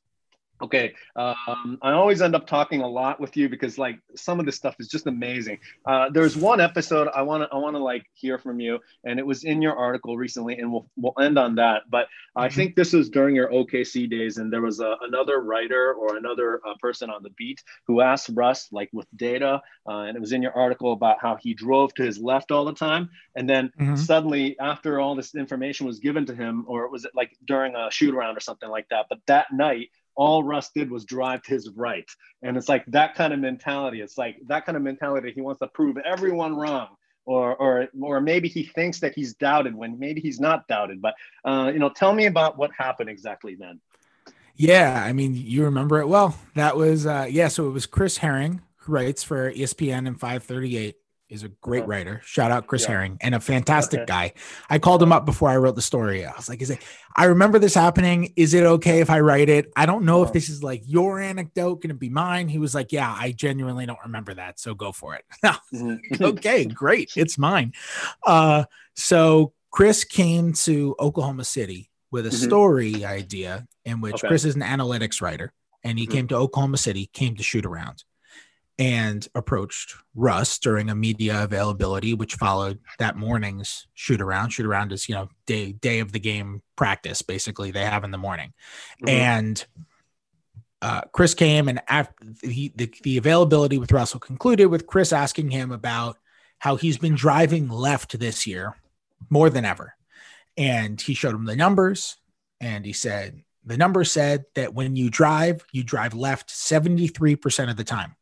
Okay. Um, I always end up talking a lot with you because like some of this stuff is just amazing. Uh, there's one episode I want to I want to like hear from you, and it was in your article recently, and we'll we'll end on that. But I mm-hmm. think this was during your OKC days, and there was a, another writer or another uh, person on the beat who asked Russ like with data, uh, and it was in your article about how he drove to his left all the time, and then mm-hmm. suddenly after all this information was given to him, or was it like during a shoot around or something like that? But that night all Russ did was drive to his right. And it's like that kind of mentality. It's like that kind of mentality. He wants to prove everyone wrong. Or, or, or maybe he thinks that he's doubted when maybe he's not doubted. But, uh, you know, tell me about what happened exactly then. Yeah, I mean, you remember it well. That was, uh, yeah, so it was Chris Herring who writes for ESPN and 538 is a great writer. Shout out Chris yeah. Herring and a fantastic okay. guy. I called him up before I wrote the story. I was like, is it, I remember this happening. Is it okay if I write it? I don't know if uh-huh. this is like your anecdote going to be mine. He was like, yeah, I genuinely don't remember that. So go for it. Mm-hmm. okay, great. It's mine. Uh, so Chris came to Oklahoma City with a mm-hmm. story idea in which okay. Chris is an analytics writer and he mm-hmm. came to Oklahoma City, came to shoot around and approached Russ during a media availability, which followed that morning's shoot around. Shoot around is, you know, day day of the game practice, basically they have in the morning. Mm-hmm. And uh, Chris came and after he, the, the availability with Russell concluded with Chris asking him about how he's been driving left this year more than ever. And he showed him the numbers and he said, the numbers said that when you drive, you drive left 73% of the time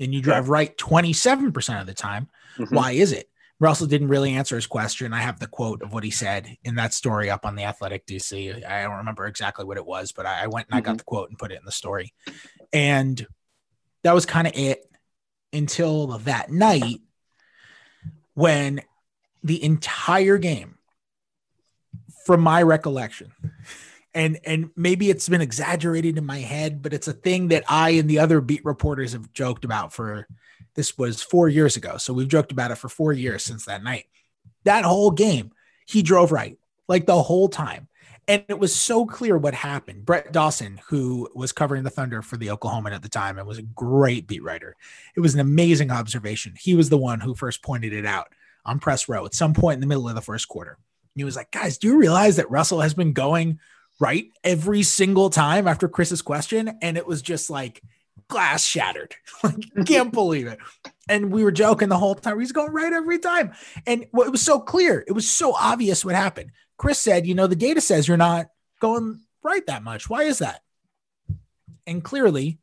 and you drive yeah. right 27% of the time. Mm-hmm. Why is it? Russell didn't really answer his question. I have the quote of what he said in that story up on the Athletic DC. I don't remember exactly what it was, but I went and I got mm-hmm. the quote and put it in the story. And that was kind of it until that night when the entire game, from my recollection, and and maybe it's been exaggerated in my head, but it's a thing that I and the other beat reporters have joked about for this was four years ago. So we've joked about it for four years since that night. That whole game, he drove right, like the whole time. And it was so clear what happened. Brett Dawson, who was covering the Thunder for the Oklahoman at the time and was a great beat writer, it was an amazing observation. He was the one who first pointed it out on press row at some point in the middle of the first quarter. He was like, guys, do you realize that Russell has been going right every single time after Chris's question. And it was just like glass shattered. like, can't believe it. And we were joking the whole time. He's going right every time. And well, it was so clear. It was so obvious what happened. Chris said, you know, the data says you're not going right that much. Why is that? And clearly,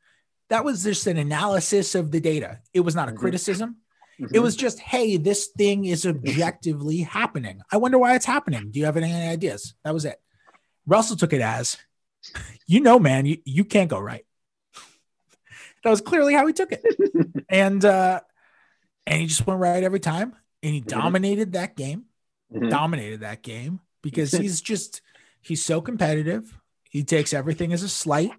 that was just an analysis of the data. It was not a mm-hmm. criticism. Mm-hmm. It was just, hey, this thing is objectively happening. I wonder why it's happening. Do you have any ideas? That was it. Russell took it as, you know, man, you, you can't go right. that was clearly how he took it. and uh and he just went right every time and he mm-hmm. dominated that game. Mm-hmm. Dominated that game because he's just he's so competitive. He takes everything as a slight.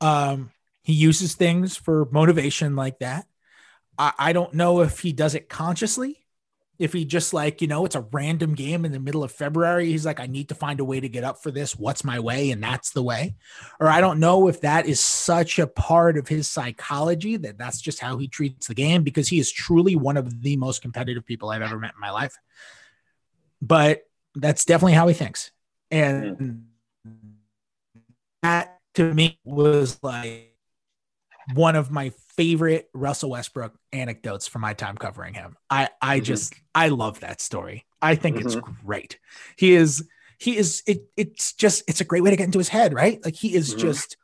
Um he uses things for motivation like that. I, I don't know if he does it consciously if he just like you know it's a random game in the middle of february he's like i need to find a way to get up for this. What's my way? And that's the way. Or i don't know if that is such a part of his psychology that that's just how he treats the game because he is truly one of the most competitive people i've ever met in my life. But that's definitely how he thinks. And hmm. that to me was like one of my favorite Russell Westbrook anecdotes from my time covering him. I I mm-hmm. just I love that story. I think mm-hmm. it's great. He is he is it it's just it's a great way to get into his head, right? Like he is mm-hmm. just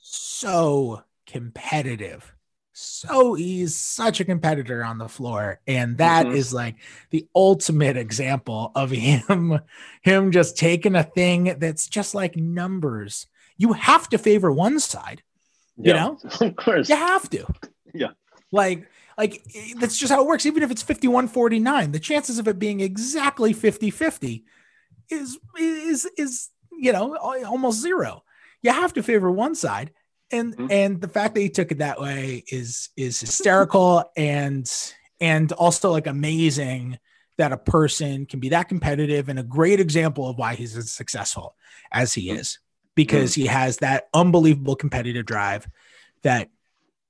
so competitive so he's such a competitor on the floor and that Mhm. is like the ultimate example of him him just taking a thing that's just like numbers you have to favor one side You know? of course. you have to Yeah. like like that's just how it works even if it's 51 49 the chances of it being exactly 50 50 is is is you know almost zero you have to favor one side and Mhm. and the fact that he took it that way is is hysterical and and also like amazing that a person can be that competitive and a great example of why he's as successful as he is because mm. he has that unbelievable competitive drive that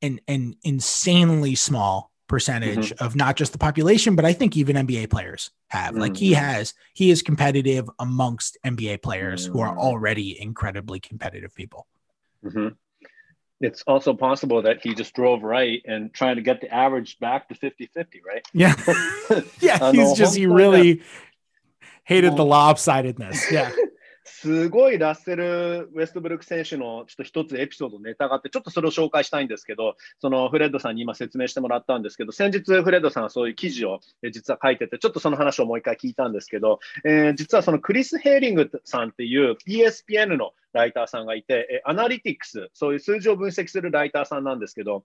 an, an insanely small percentage mm-hmm. of not just the population, but I think even NBA players have. Mm-hmm. Like he mm-hmm. has, he is competitive amongst NBA players mm-hmm. who are mm. already incredibly competitive people. Mm-hmm. It's also possible that he just drove right and trying to get the average back to 50 50, right? Yeah. yeah. he's just, he really hated the lopsidedness. Yeah. すごいラッセル・ウェストブルック選手のちょっと一つエピソード、ネタがあって、ちょっとそれを紹介したいんですけど、そのフレッドさんに今説明してもらったんですけど、先日フレッドさんはそういう記事を実は書いてて、ちょっとその話をもう一回聞いたんですけど、えー実はそのクリス・ヘーリングさんっていう ESPN のライターさんがいて、アナリティクス、そういう数字を分析するライターさんなんですけど、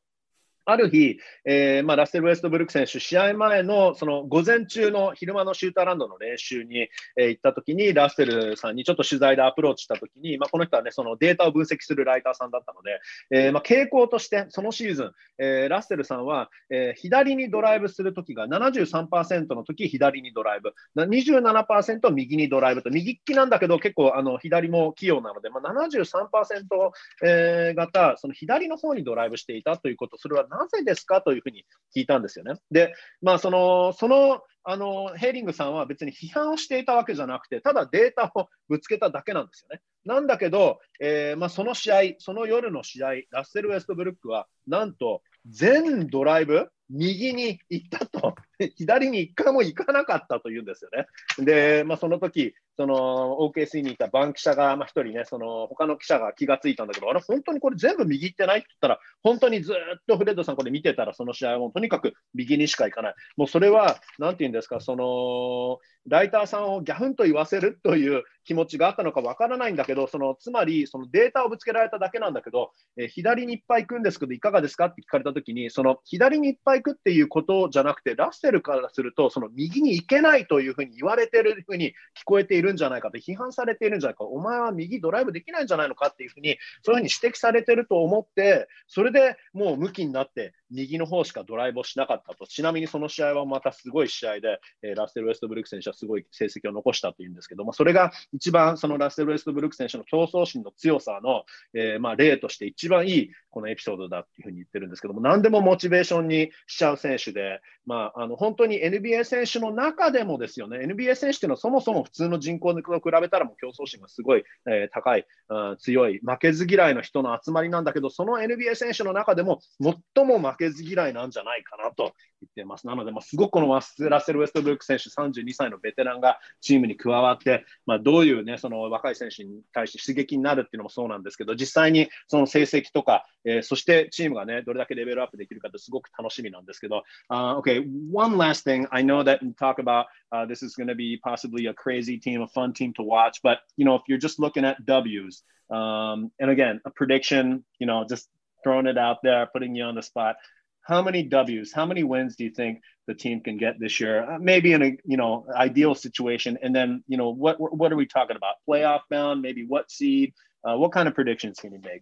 ある日、えーまあ、ラッセル・ウェストブルック選手、試合前のその午前中の昼間のシューターランドの練習に、えー行った時に、ラッセルさんにちょっと取材でアプローチした時に、まあ、この人はね、そのデータを分析するライターさんだったので、えーまあ、傾向として、そのシーズン、えラッセルさんは、え左にドライブする時が73%の時左にドライブ、27%右にドライブと、右利きなんだけど、結構あの左も器用なので、まあ、73%、えー型、その左の方にドライブしていたということ、それはなぜですか？というふうに聞いたんですよね。で、まあ、その、その、あの、ヘーリングさんは別に批判をしていたわけじゃなくて、ただデータをぶつけただけなんですよね。なんだけど、えーまあ、その試合、その夜の試合、ラッセル・ウェストブルックは、なんと、全ドライブ、右に行ったと、左に一回も行かなかったというんですよね。で、まあ、その時その OKC にいたバン記者が、まあ、一人ね、その他の記者が気がついたんだけど、あれ、本当にこれ全部右行ってない？って言ったら、本当にずっとフレッドさん、これ見てたら、その試合はもうとにかく右にしか行かない。もうそれは、なんて言うんですか、そのライターさんをギャフンと言わせるという気持ちがあったのかわからないんだけど、そのつまりそのデータをぶつけられただけなんだけど、えー左にいっぱい行くんですけど、いかがですか？って聞かれたときに、その左にいっぱい行くっていうことじゃなくて、ラッセルからすると、その右に行けないというふうに言われてるふうに聞こえているんじゃないかと、批判されているんじゃないか、お前は右ドライブできないんじゃないのかっていうふうに、そういうふうに指摘されてると思って、それでもう向きになって、右の方しかドライブをしなかったと、ちなみにその試合はまたすごい試合で、えーラッセル・ウェストブルック選手はすごい成績を残したというんですけども、それが一番そのラッセル・ウェストブルック選手の競争心の強さの、えーまあ、例として一番いいこのエピソードだっていうふうに言ってるんですけども、何でもモチベーションにしちゃう選手で、まあ、あの本当に NBA 選手の中でもですよね、NBA 選手っていうのはそもそも普通の人口と比べたらもう競争心がすごい、えー高い、うん強い、負けず嫌いの人の集まりなんだけど、その NBA 選手の中でも最も負けず嫌いなんじゃないかなと言ってます。なので、まあ、すごくこのラッセル・ウェストブルック選手、32歳のベテランがチームに加わって、まあ、どういう、ね、その若い選手に対して刺激になるっていうのもそうなんですけど、実際にその成績とか、えーそしてチームが、ね、どれだけレベルアップできるかってすごく楽しみなんですけど、uh, OK, one last thing. I know that you talk about uh, this is going to be possibly a crazy team, a fun team to watch, but you know, if you're just looking at W's, um, and again, a prediction, you know, just throwing it out there, putting you on the spot. How many W's, how many wins do you think the team can get this year? Uh, maybe in a you know ideal situation, and then you know what what are we talking about? Playoff bound, maybe what seed? Uh, what kind of predictions can you make?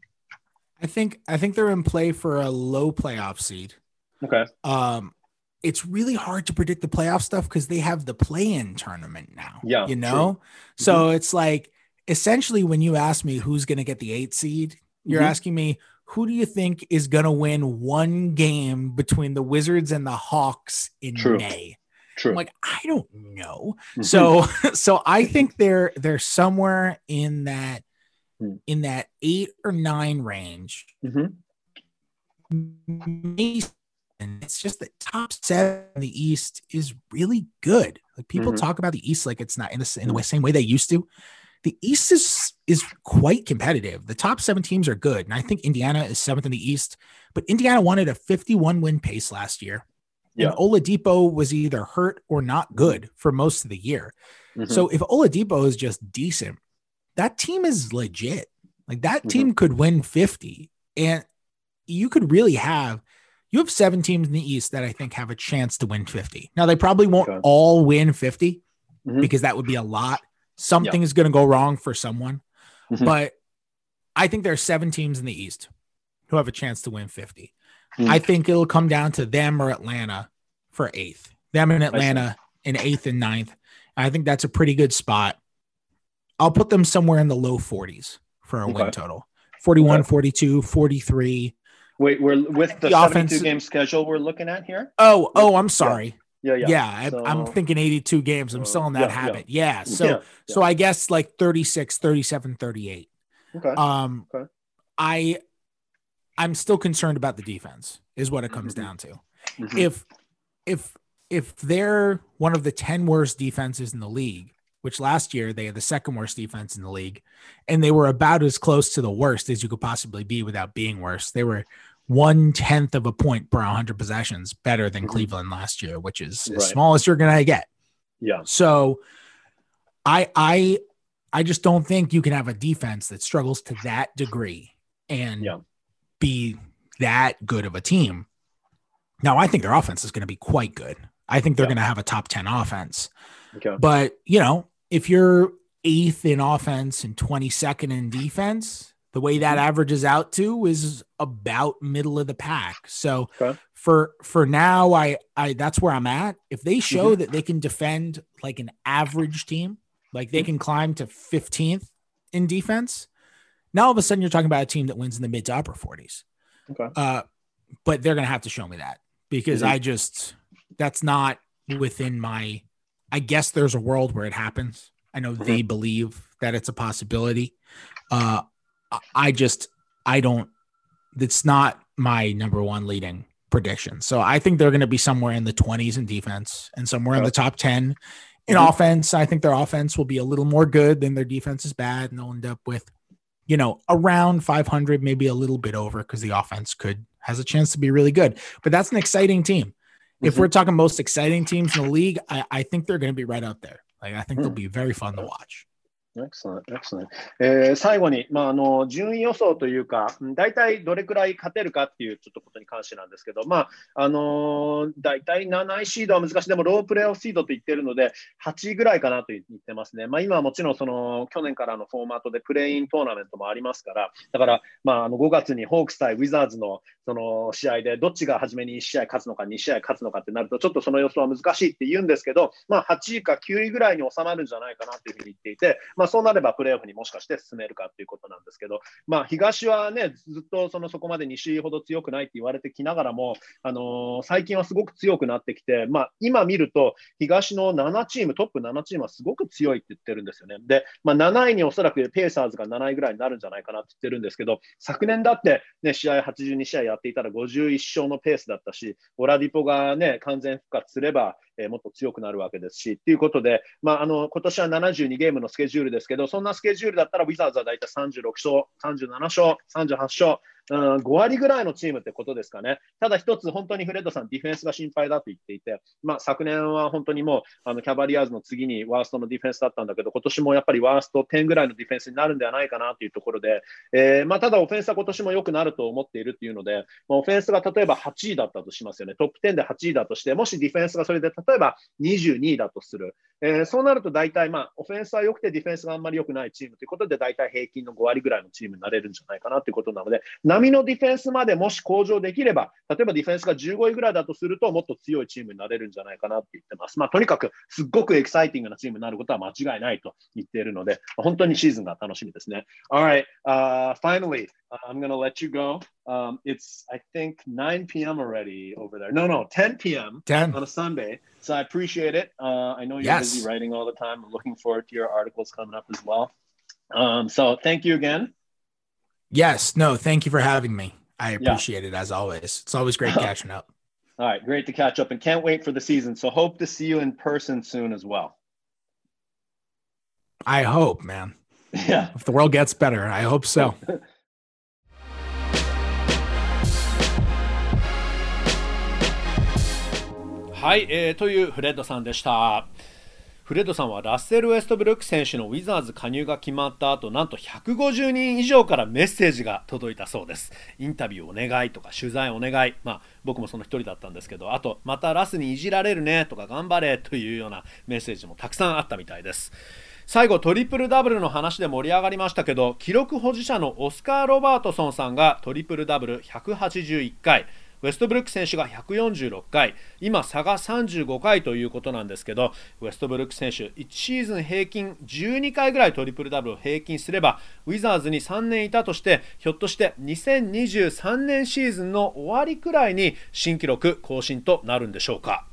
I think I think they're in play for a low playoff seed. Okay. Um, it's really hard to predict the playoff stuff because they have the play-in tournament now. Yeah, you true. know. So it's like essentially when you ask me who's going to get the eight seed, you're Mhm. asking me who do you think is going to win one game between the Wizards and the Hawks in True. May? True. I'm like, I don't know. Mhm. So so I think they're they're somewhere in that Hmm. in that eight or nine range. Mhm. And it's just that top seven in the East is really good. Like people Mhm. talk about the East like it's not in the, in the way- same way they used to. The East is is quite competitive. The top seven teams are good, and I think Indiana is seventh in the East. But Indiana wanted a 51 win pace last year. Yeah. And Oladipo was either hurt or not good for most of the year. Mhm. So if Oladipo is just decent, that team is legit. Like that Mhm. team could win 50. And you could really have you have seven teams in the East that I think have a chance to win 50. Now they probably won't Okay. all win 50 Mhm. because that would be a lot. Something is going to go wrong for someone. Mhm. But I think there are seven teams in the East who have a chance to win 50. Mhm. I think it'll come down to them or Atlanta for eighth. Them and. Atlanta in eighth and ninth. I think that's a pretty good spot. I'll put them somewhere in the low 40s for a win total 41, Okay. 42, 43. Wait, we're with the, The 72 offense- game schedule we're looking at here. Oh, oh, I'm sorry. Yeah, Yeah, yeah. I, So- I'm thinking 82 games. I'm still in that yeah, habit. Yeah. So, Yeah, so I guess like 36, 37, 38. Okay. Um, Okay. I, I'm still concerned about the defense is what it comes Mhm. down to. Mhm. If, if, if they're one of the 10 worst defenses in the league, which last year they had the second worst defense in the league, and they were about as close to the worst as you could possibly be without being worse. They were one tenth of a point per 100 possessions better than Mhm. Cleveland last year, which is Right. as small as you're going to get. yeah. So I I I just don't think you can have a defense that struggles to that degree and Yeah. be that good of a team. Now I think their offense is going to be quite good. I think they're Yeah. going to have a top 10 offense. Okay. But, you know, if you're eighth in offense and 22nd in defense, the way that Mm-hmm. averages out to is about middle of the pack. So Okay. for for now, I I that's where I'm at. If they show Mm-hmm. that they can defend like an average team, like Mm-hmm. they can climb to 15th in defense, now all of a sudden you're talking about a team that wins in the mid to upper 40s. Okay. Uh, but they're gonna have to show me that because Mhm. I just that's not within my. I guess there's a world where it happens. I know they Mm-hmm. believe that it's a possibility. Uh, I- just I don't. It's not my number one leading prediction. So I think they're going to be somewhere in the 20s in defense and somewhere in the top 10 in Mhm. offense. I think their offense will be a little more good than their defense is bad, and they'll end up with, you know, around 500, maybe a little bit over because the offense could has a chance to be really good. But that's an exciting team. If Mhm. we're talking most exciting teams in the league, I, I think they're going to be right out there. Like I think they'll Hmm. be very fun to watch. え最後に、まあ、あの順位予想というか、大体どれくらい勝てるかっていうちょっとことに関してなんですけど、まああのー大体7位シードは難しい、でもロープレーオフシードと言ってるので、8位ぐらいかなと言ってますね。まあ、今はもちろんその去年からのフォーマットでプレイントーナメントもありますから、だから、まあ、あの5月にホークス対ウィザーズのその試合で、どっちが初めに1試合勝つのか、2試合勝つのかってなると、ちょっとその予想は難しいって言うんですけど、まあ、8位か9位ぐらいに収まるんじゃないかなというふうに言っていて、まあ、まそうなればプレーオフにもしかして進めるかということなんですけど、まあ、東はね、ずっとそのそこまで西ほど強くないって言われてきながらも、あのー最近はすごく強くなってきて、まあ、今見ると、東の7チーム、トップ7チームはすごく強いって言ってるんですよね。で、まあ、7位におそらくペーサーズが7位ぐらいになるんじゃないかなって言ってるんですけど、昨年だって、ね、試合82試合やっていたら51勝のペースだったし、オラディポが、ね、完全復活すれば、えーもっと強くなるわけですし、ということで、まあ、あの今年は72ゲームのスケジュールですけど、そんなスケジュールだったら、ウィザーズは大体36勝、37勝、38勝、うん、5割ぐらいのチームってことですかね。ただ一つ、本当にフレッドさん、ディフェンスが心配だと言っていて、まあ、昨年は本当にもうあのキャバリアーズの次にワーストのディフェンスだったんだけど、今年もやっぱりワースト10ぐらいのディフェンスになるんではないかなというところで、えーまあ、ただオフェンスは今年も良くなると思っているっていうので、まあ、オフェンスが例えば8位だったとしますよね、トップ10で8位だとして、もしディフェンスがそれで例えば22位だとする、えーそうなると大体、まあ、オフェンスは良くてディフェンスがあんまり良くないチームということで、大体平均の5割ぐらいのチームになれるんじゃないかなということなので、波のディフェンスまでもし向上できれば、例えばディフェンスが15位ぐらいだとすると、もっと強いチームになれるんじゃないかなって言ってます。まあ、とにかく、すっごくエキサイティングなチームになることは間違いないと言っているので、本当にシーズンが楽しみですね。Alright,、uh, finally, I'm going to let you go.、Um, it's, I think, 9 p.m. already over there. No, no, 10 p.m. 10. on a Sunday. So I appreciate it. Uh, I know you're Yes. busy writing all the time. I'm looking forward to your articles coming up as well. Um, so thank you again. Yes. No, thank you for having me. I appreciate it as always. It's always great catching up. All right, great to catch up and can't wait for the season. So hope to see you in person soon as well. I hope, man. Yeah. If the world gets better, I hope so. はい、えー、というフレッドさんでした。フレッドさんはラッセル・ウェストブルック選手のウィザーズ加入が決まった後なんと150人以上からメッセージが届いたそうです。インタビューお願いとか取材お願い。まあ僕もその一人だったんですけどあとまたラスにいじられるねとか頑張れというようなメッセージもたくさんあったみたいです。最後トリプルダブルの話で盛り上がりましたけど記録保持者のオスカー・ロバートソンさんがトリプルダブル181回。ウェストブルック選手が146回今差が35回ということなんですけどウェストブルック選手1シーズン平均12回ぐらいトリプルダブルを平均すればウィザーズに3年いたとしてひょっとして2023年シーズンの終わりくらいに新記録更新となるんでしょうか。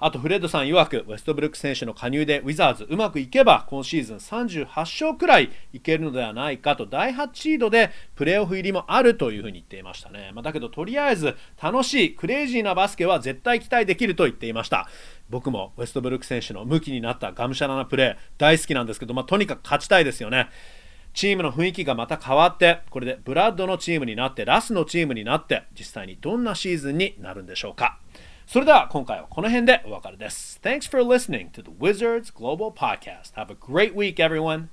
あとフレッドさん曰くウェストブルック選手の加入でウィザーズうまくいけば今シーズン38勝くらいいけるのではないかと第8シードでプレーオフ入りもあるというふうに言っていましたね、まあ、だけどとりあえず楽しいクレイジーなバスケは絶対期待できると言っていました。僕もウェストブルック選手の向きになったがむしゃらなプレー大好きなんですけど、まあ、とにかく勝ちたいですよね。チームの雰囲気がまた変わってこれでブラッドのチームになってラスのチームになって実際にどんなシーズンになるんでしょうか。それでは今回はこの辺でお別れです。Thanks for listening to the Wizards Global Podcast. Have a great week, everyone.